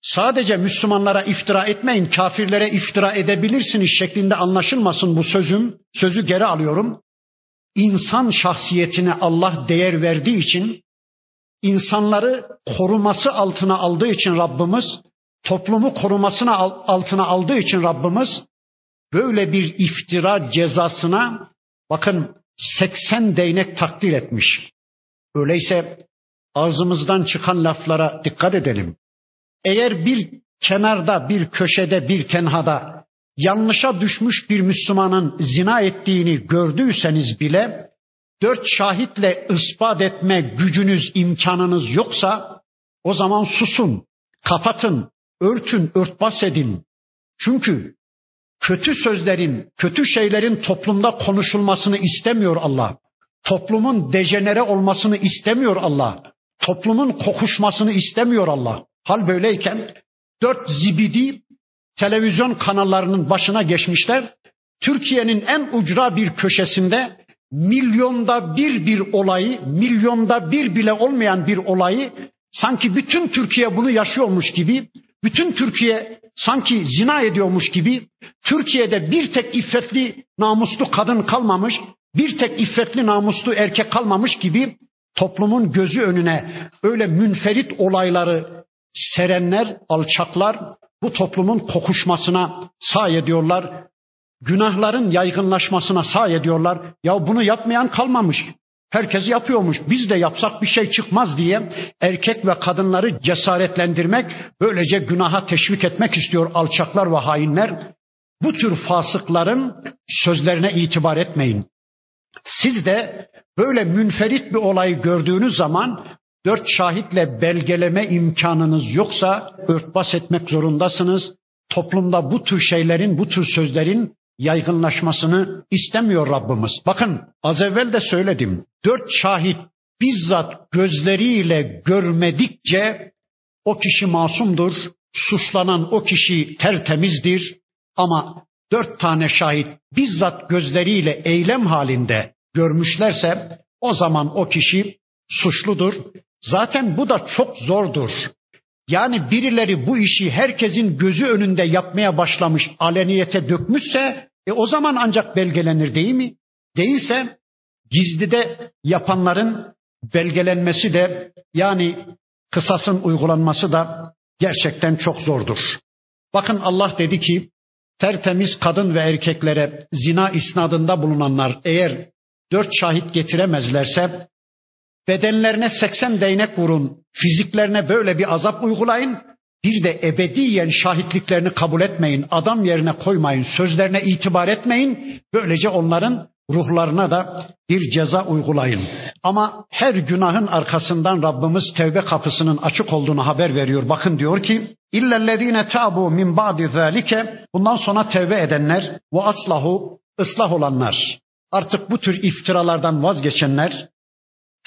sadece Müslümanlara iftira etmeyin, kafirlere iftira edebilirsiniz şeklinde anlaşılmasın bu sözüm. Sözü geri alıyorum. İnsan şahsiyetine Allah değer verdiği için, insanları koruması altına aldığı için Rabbimiz, toplumu korumasına altına aldığı için Rabbimiz böyle bir iftira cezasına bakın 80 değnek takdir etmiş. Öyleyse ağzımızdan çıkan laflara dikkat edelim. Eğer bir kenarda, bir köşede, bir tenhada yanlışa düşmüş bir Müslümanın zina ettiğini gördüyseniz bile dört şahitle ispat etme gücünüz, imkanınız yoksa o zaman susun, kapatın, örtün, örtbas edin. Çünkü kötü sözlerin, kötü şeylerin toplumda konuşulmasını istemiyor Allah. Toplumun dejenere olmasını istemiyor Allah. Toplumun kokuşmasını istemiyor Allah. Hal böyleyken dört zibidi televizyon kanallarının başına geçmişler. Türkiye'nin en ucra bir köşesinde milyonda bir bir olayı, milyonda bir bile olmayan bir olayı sanki bütün Türkiye bunu yaşıyormuş gibi, bütün Türkiye sanki zina ediyormuş gibi Türkiye'de bir tek iffetli namuslu kadın kalmamış, bir tek iffetli namuslu erkek kalmamış gibi toplumun gözü önüne öyle münferit olayları serenler, alçaklar bu toplumun kokuşmasına sağ ediyorlar. Günahların yaygınlaşmasına sağ ediyorlar. Ya bunu yapmayan kalmamış. Herkes yapıyormuş. Biz de yapsak bir şey çıkmaz diye erkek ve kadınları cesaretlendirmek, böylece günaha teşvik etmek istiyor alçaklar ve hainler. Bu tür fasıkların sözlerine itibar etmeyin. Siz de böyle münferit bir olayı gördüğünüz zaman dört şahitle belgeleme imkanınız yoksa örtbas etmek zorundasınız. Toplumda bu tür şeylerin, bu tür sözlerin yaygınlaşmasını istemiyor Rabbimiz. Bakın az evvel de söyledim. Dört şahit bizzat gözleriyle görmedikçe o kişi masumdur. Suçlanan o kişi tertemizdir. Ama dört tane şahit bizzat gözleriyle eylem halinde görmüşlerse o zaman o kişi suçludur. Zaten bu da çok zordur. Yani birileri bu işi herkesin gözü önünde yapmaya başlamış, aleniyete dökmüşse e o zaman ancak belgelenir değil mi? Değilse gizlide yapanların belgelenmesi de yani kısasın uygulanması da gerçekten çok zordur. Bakın Allah dedi ki tertemiz kadın ve erkeklere zina isnadında bulunanlar eğer dört şahit getiremezlerse bedenlerine 80 değnek vurun, fiziklerine böyle bir azap uygulayın, bir de ebediyen şahitliklerini kabul etmeyin, adam yerine koymayın, sözlerine itibar etmeyin. Böylece onların ruhlarına da bir ceza uygulayın. Ama her günahın arkasından Rabbimiz tevbe kapısının açık olduğunu haber veriyor. Bakın diyor ki İllellezine tabu min ba'di zalike bundan sonra tevbe edenler ve aslahu ıslah olanlar. Artık bu tür iftiralardan vazgeçenler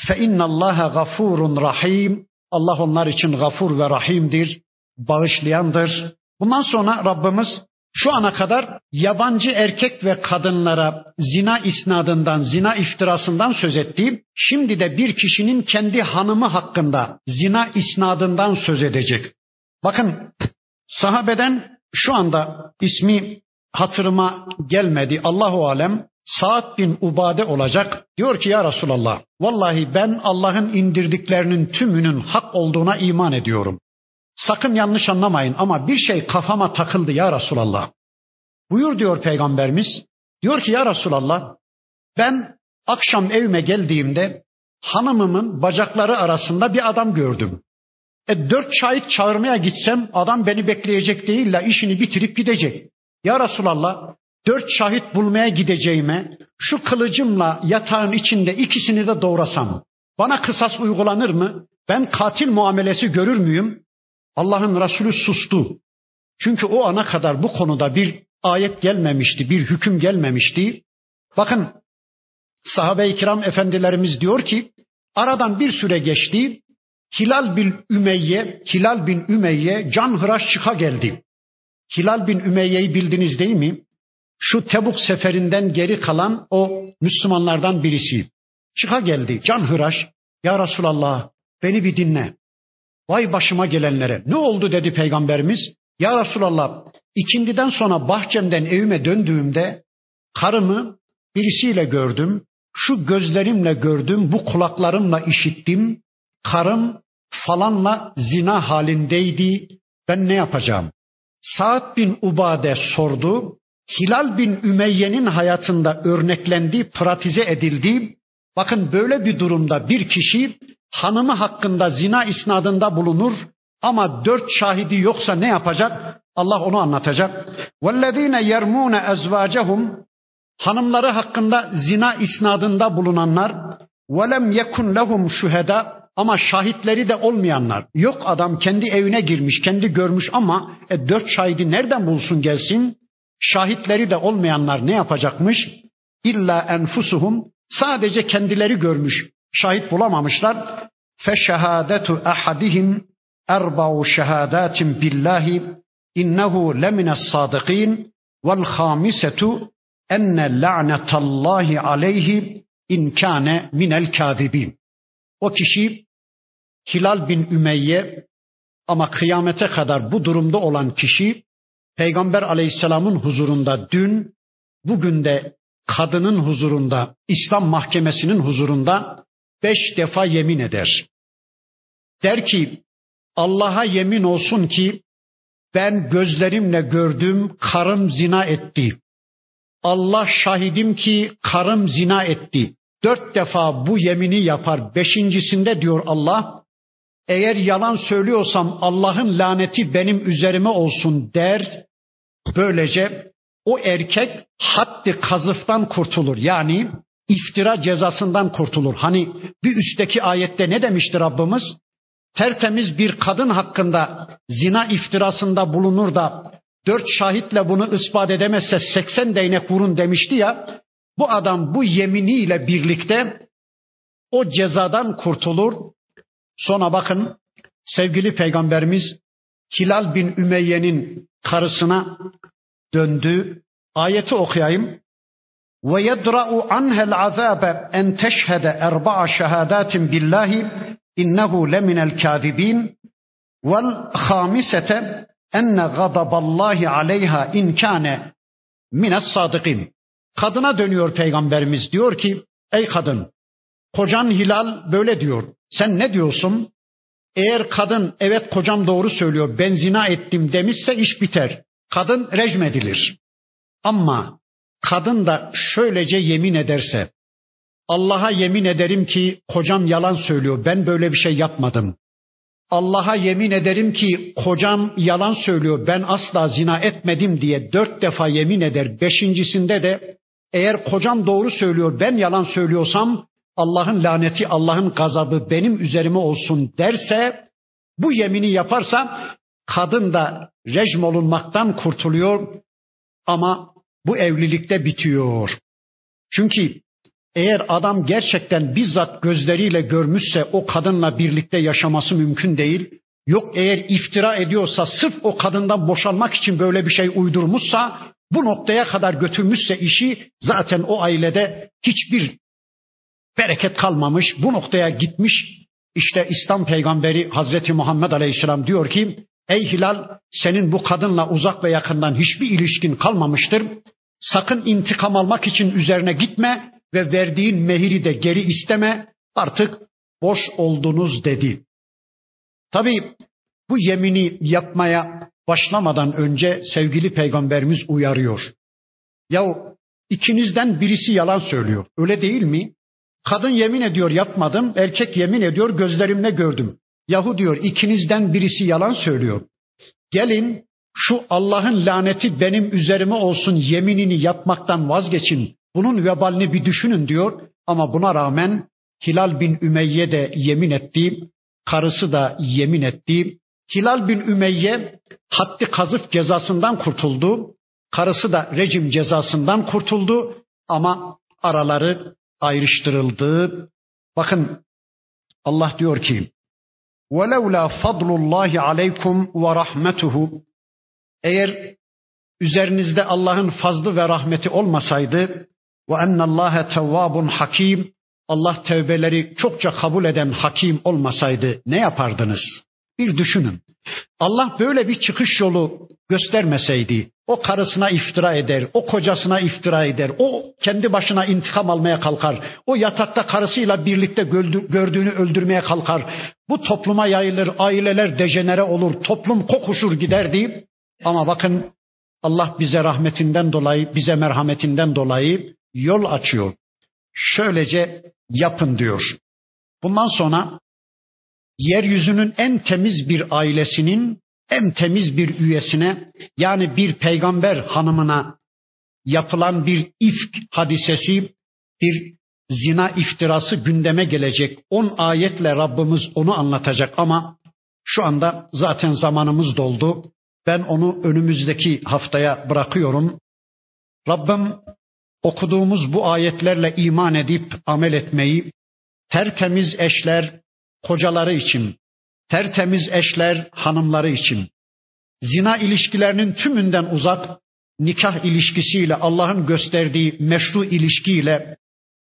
fe innallaha gafurun rahim. Allah onlar için gafur ve rahimdir, bağışlayandır. Bundan sonra Rabbimiz şu ana kadar yabancı erkek ve kadınlara zina isnadından, zina iftirasından söz ettiğim, şimdi de bir kişinin kendi hanımı hakkında zina isnadından söz edecek. Bakın sahabeden şu anda ismi hatırıma gelmedi. Allahu alem Saat bin Ubade olacak. Diyor ki ya Resulallah, vallahi ben Allah'ın indirdiklerinin tümünün hak olduğuna iman ediyorum. Sakın yanlış anlamayın ama bir şey kafama takıldı ya Resulallah. Buyur diyor peygamberimiz. Diyor ki ya Resulallah ben akşam evime geldiğimde hanımımın bacakları arasında bir adam gördüm. E dört şahit çağırmaya gitsem adam beni bekleyecek değil la işini bitirip gidecek. Ya Resulallah dört şahit bulmaya gideceğime şu kılıcımla yatağın içinde ikisini de doğrasam bana kısas uygulanır mı? Ben katil muamelesi görür müyüm? Allah'ın Resulü sustu. Çünkü o ana kadar bu konuda bir ayet gelmemişti, bir hüküm gelmemişti. Bakın sahabe-i kiram efendilerimiz diyor ki aradan bir süre geçti. Hilal bin Ümeyye, Hilal bin Ümeyye can hıraş çıka geldi. Hilal bin Ümeyye'yi bildiniz değil mi? Şu Tebuk seferinden geri kalan o Müslümanlardan birisi. Çıka geldi can hıraş. Ya Resulallah beni bir dinle. Vay başıma gelenlere. Ne oldu dedi peygamberimiz. Ya Resulallah ikindiden sonra bahçemden evime döndüğümde karımı birisiyle gördüm. Şu gözlerimle gördüm, bu kulaklarımla işittim. Karım falanla zina halindeydi. Ben ne yapacağım? Saad bin Ubade sordu. Hilal bin Ümeyye'nin hayatında örneklendi, pratize edildi. Bakın böyle bir durumda bir kişi hanımı hakkında zina isnadında bulunur ama dört şahidi yoksa ne yapacak? Allah onu anlatacak. وَالَّذ۪ينَ يَرْمُونَ اَزْوَاجَهُمْ Hanımları hakkında zina isnadında bulunanlar وَلَمْ يَكُنْ لَهُمْ şuheda ama şahitleri de olmayanlar. Yok adam kendi evine girmiş, kendi görmüş ama e, dört şahidi nereden bulsun gelsin? Şahitleri de olmayanlar ne yapacakmış? İlla enfusuhum sadece kendileri görmüş, şahit bulamamışlar. Fe şehadetu ahadihim erba'u şehadatin billahi innehu lemines sadıkin vel hamisetu enne la'netallahi aleyhi in kâne minel kâzibin. O kişi Hilal bin Ümeyye ama kıyamete kadar bu durumda olan kişi Peygamber aleyhisselamın huzurunda dün, bugün de kadının huzurunda, İslam mahkemesinin huzurunda beş defa yemin eder. Der ki Allah'a yemin olsun ki ben gözlerimle gördüm karım zina etti. Allah şahidim ki karım zina etti. Dört defa bu yemini yapar. Beşincisinde diyor Allah, eğer yalan söylüyorsam Allah'ın laneti benim üzerime olsun der. Böylece o erkek haddi kazıftan kurtulur. Yani iftira cezasından kurtulur. Hani bir üstteki ayette ne demişti Rabbimiz? Tertemiz bir kadın hakkında zina iftirasında bulunur da dört şahitle bunu ispat edemezse seksen değnek vurun demişti ya. Bu adam bu yeminiyle birlikte o cezadan kurtulur. Sonra bakın sevgili peygamberimiz Hilal bin Ümeyye'nin karısına döndü. Ayeti okuyayım. Yedra'u anhel azabe en teşhede erba'a şehadatin billahi innehu leminel kâzibin vel hamisete enne gadaballahi aleyha in kâne mines sadıkin. Kadına dönüyor peygamberimiz diyor ki ey kadın kocan Hilal böyle diyor. Sen ne diyorsun? Eğer kadın evet kocam doğru söylüyor ben zina ettim demişse iş biter. Kadın rejim edilir. Ama kadın da şöylece yemin ederse Allah'a yemin ederim ki kocam yalan söylüyor. Ben böyle bir şey yapmadım. Allah'a yemin ederim ki kocam yalan söylüyor. Ben asla zina etmedim diye dört defa yemin eder. Beşincisinde de eğer kocam doğru söylüyor ben yalan söylüyorsam Allah'ın laneti Allah'ın gazabı benim üzerime olsun derse bu yemini yaparsa kadın da rejim olunmaktan kurtuluyor ama bu evlilikte bitiyor. Çünkü eğer adam gerçekten bizzat gözleriyle görmüşse o kadınla birlikte yaşaması mümkün değil. Yok eğer iftira ediyorsa sırf o kadından boşanmak için böyle bir şey uydurmuşsa bu noktaya kadar götürmüşse işi zaten o ailede hiçbir bereket kalmamış. Bu noktaya gitmiş. İşte İslam peygamberi Hazreti Muhammed Aleyhisselam diyor ki Ey Hilal senin bu kadınla uzak ve yakından hiçbir ilişkin kalmamıştır. Sakın intikam almak için üzerine gitme ve verdiğin mehiri de geri isteme. Artık boş oldunuz dedi. Tabi bu yemini yapmaya başlamadan önce sevgili peygamberimiz uyarıyor. Ya ikinizden birisi yalan söylüyor. Öyle değil mi? Kadın yemin ediyor yapmadım, erkek yemin ediyor gözlerimle gördüm. Yahu diyor ikinizden birisi yalan söylüyor. Gelin şu Allah'ın laneti benim üzerime olsun yeminini yapmaktan vazgeçin. Bunun vebalini bir düşünün diyor. Ama buna rağmen Hilal bin Ümeyye de yemin etti. Karısı da yemin etti. Hilal bin Ümeyye haddi kazıf cezasından kurtuldu. Karısı da rejim cezasından kurtuldu. Ama araları ayrıştırıldı. Bakın Allah diyor ki وَلَوْلَا فَضْلُ اللّٰهِ عَلَيْكُمْ وَرَحْمَتُهُ Eğer üzerinizde Allah'ın fazlı ve rahmeti olmasaydı ve ennallâhe tevvâbun hakim Allah tevbeleri çokça kabul eden hakim olmasaydı ne yapardınız? Bir düşünün. Allah böyle bir çıkış yolu göstermeseydi, o karısına iftira eder, o kocasına iftira eder, o kendi başına intikam almaya kalkar, o yatakta karısıyla birlikte gördüğünü öldürmeye kalkar, bu topluma yayılır, aileler dejenere olur, toplum kokuşur gider deyip, ama bakın Allah bize rahmetinden dolayı, bize merhametinden dolayı yol açıyor. Şöylece yapın diyor. Bundan sonra yeryüzünün en temiz bir ailesinin en temiz bir üyesine yani bir peygamber hanımına yapılan bir ifk hadisesi, bir zina iftirası gündeme gelecek. On ayetle Rabbimiz onu anlatacak ama şu anda zaten zamanımız doldu. Ben onu önümüzdeki haftaya bırakıyorum. Rabbim okuduğumuz bu ayetlerle iman edip amel etmeyi, tertemiz eşler kocaları için, tertemiz eşler hanımları için, zina ilişkilerinin tümünden uzak, nikah ilişkisiyle Allah'ın gösterdiği meşru ilişkiyle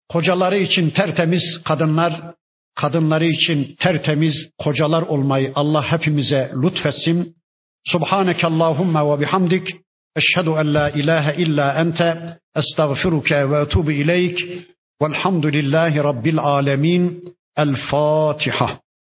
kocaları için tertemiz kadınlar, kadınları için tertemiz kocalar olmayı Allah hepimize lütfetsin. Subhaneke Allahumma ve bihamdik. Eşhedü en la ilahe illa ente estağfiruke ve etubu ileyk. Velhamdülillahi Rabbil alemin. El Fatiha.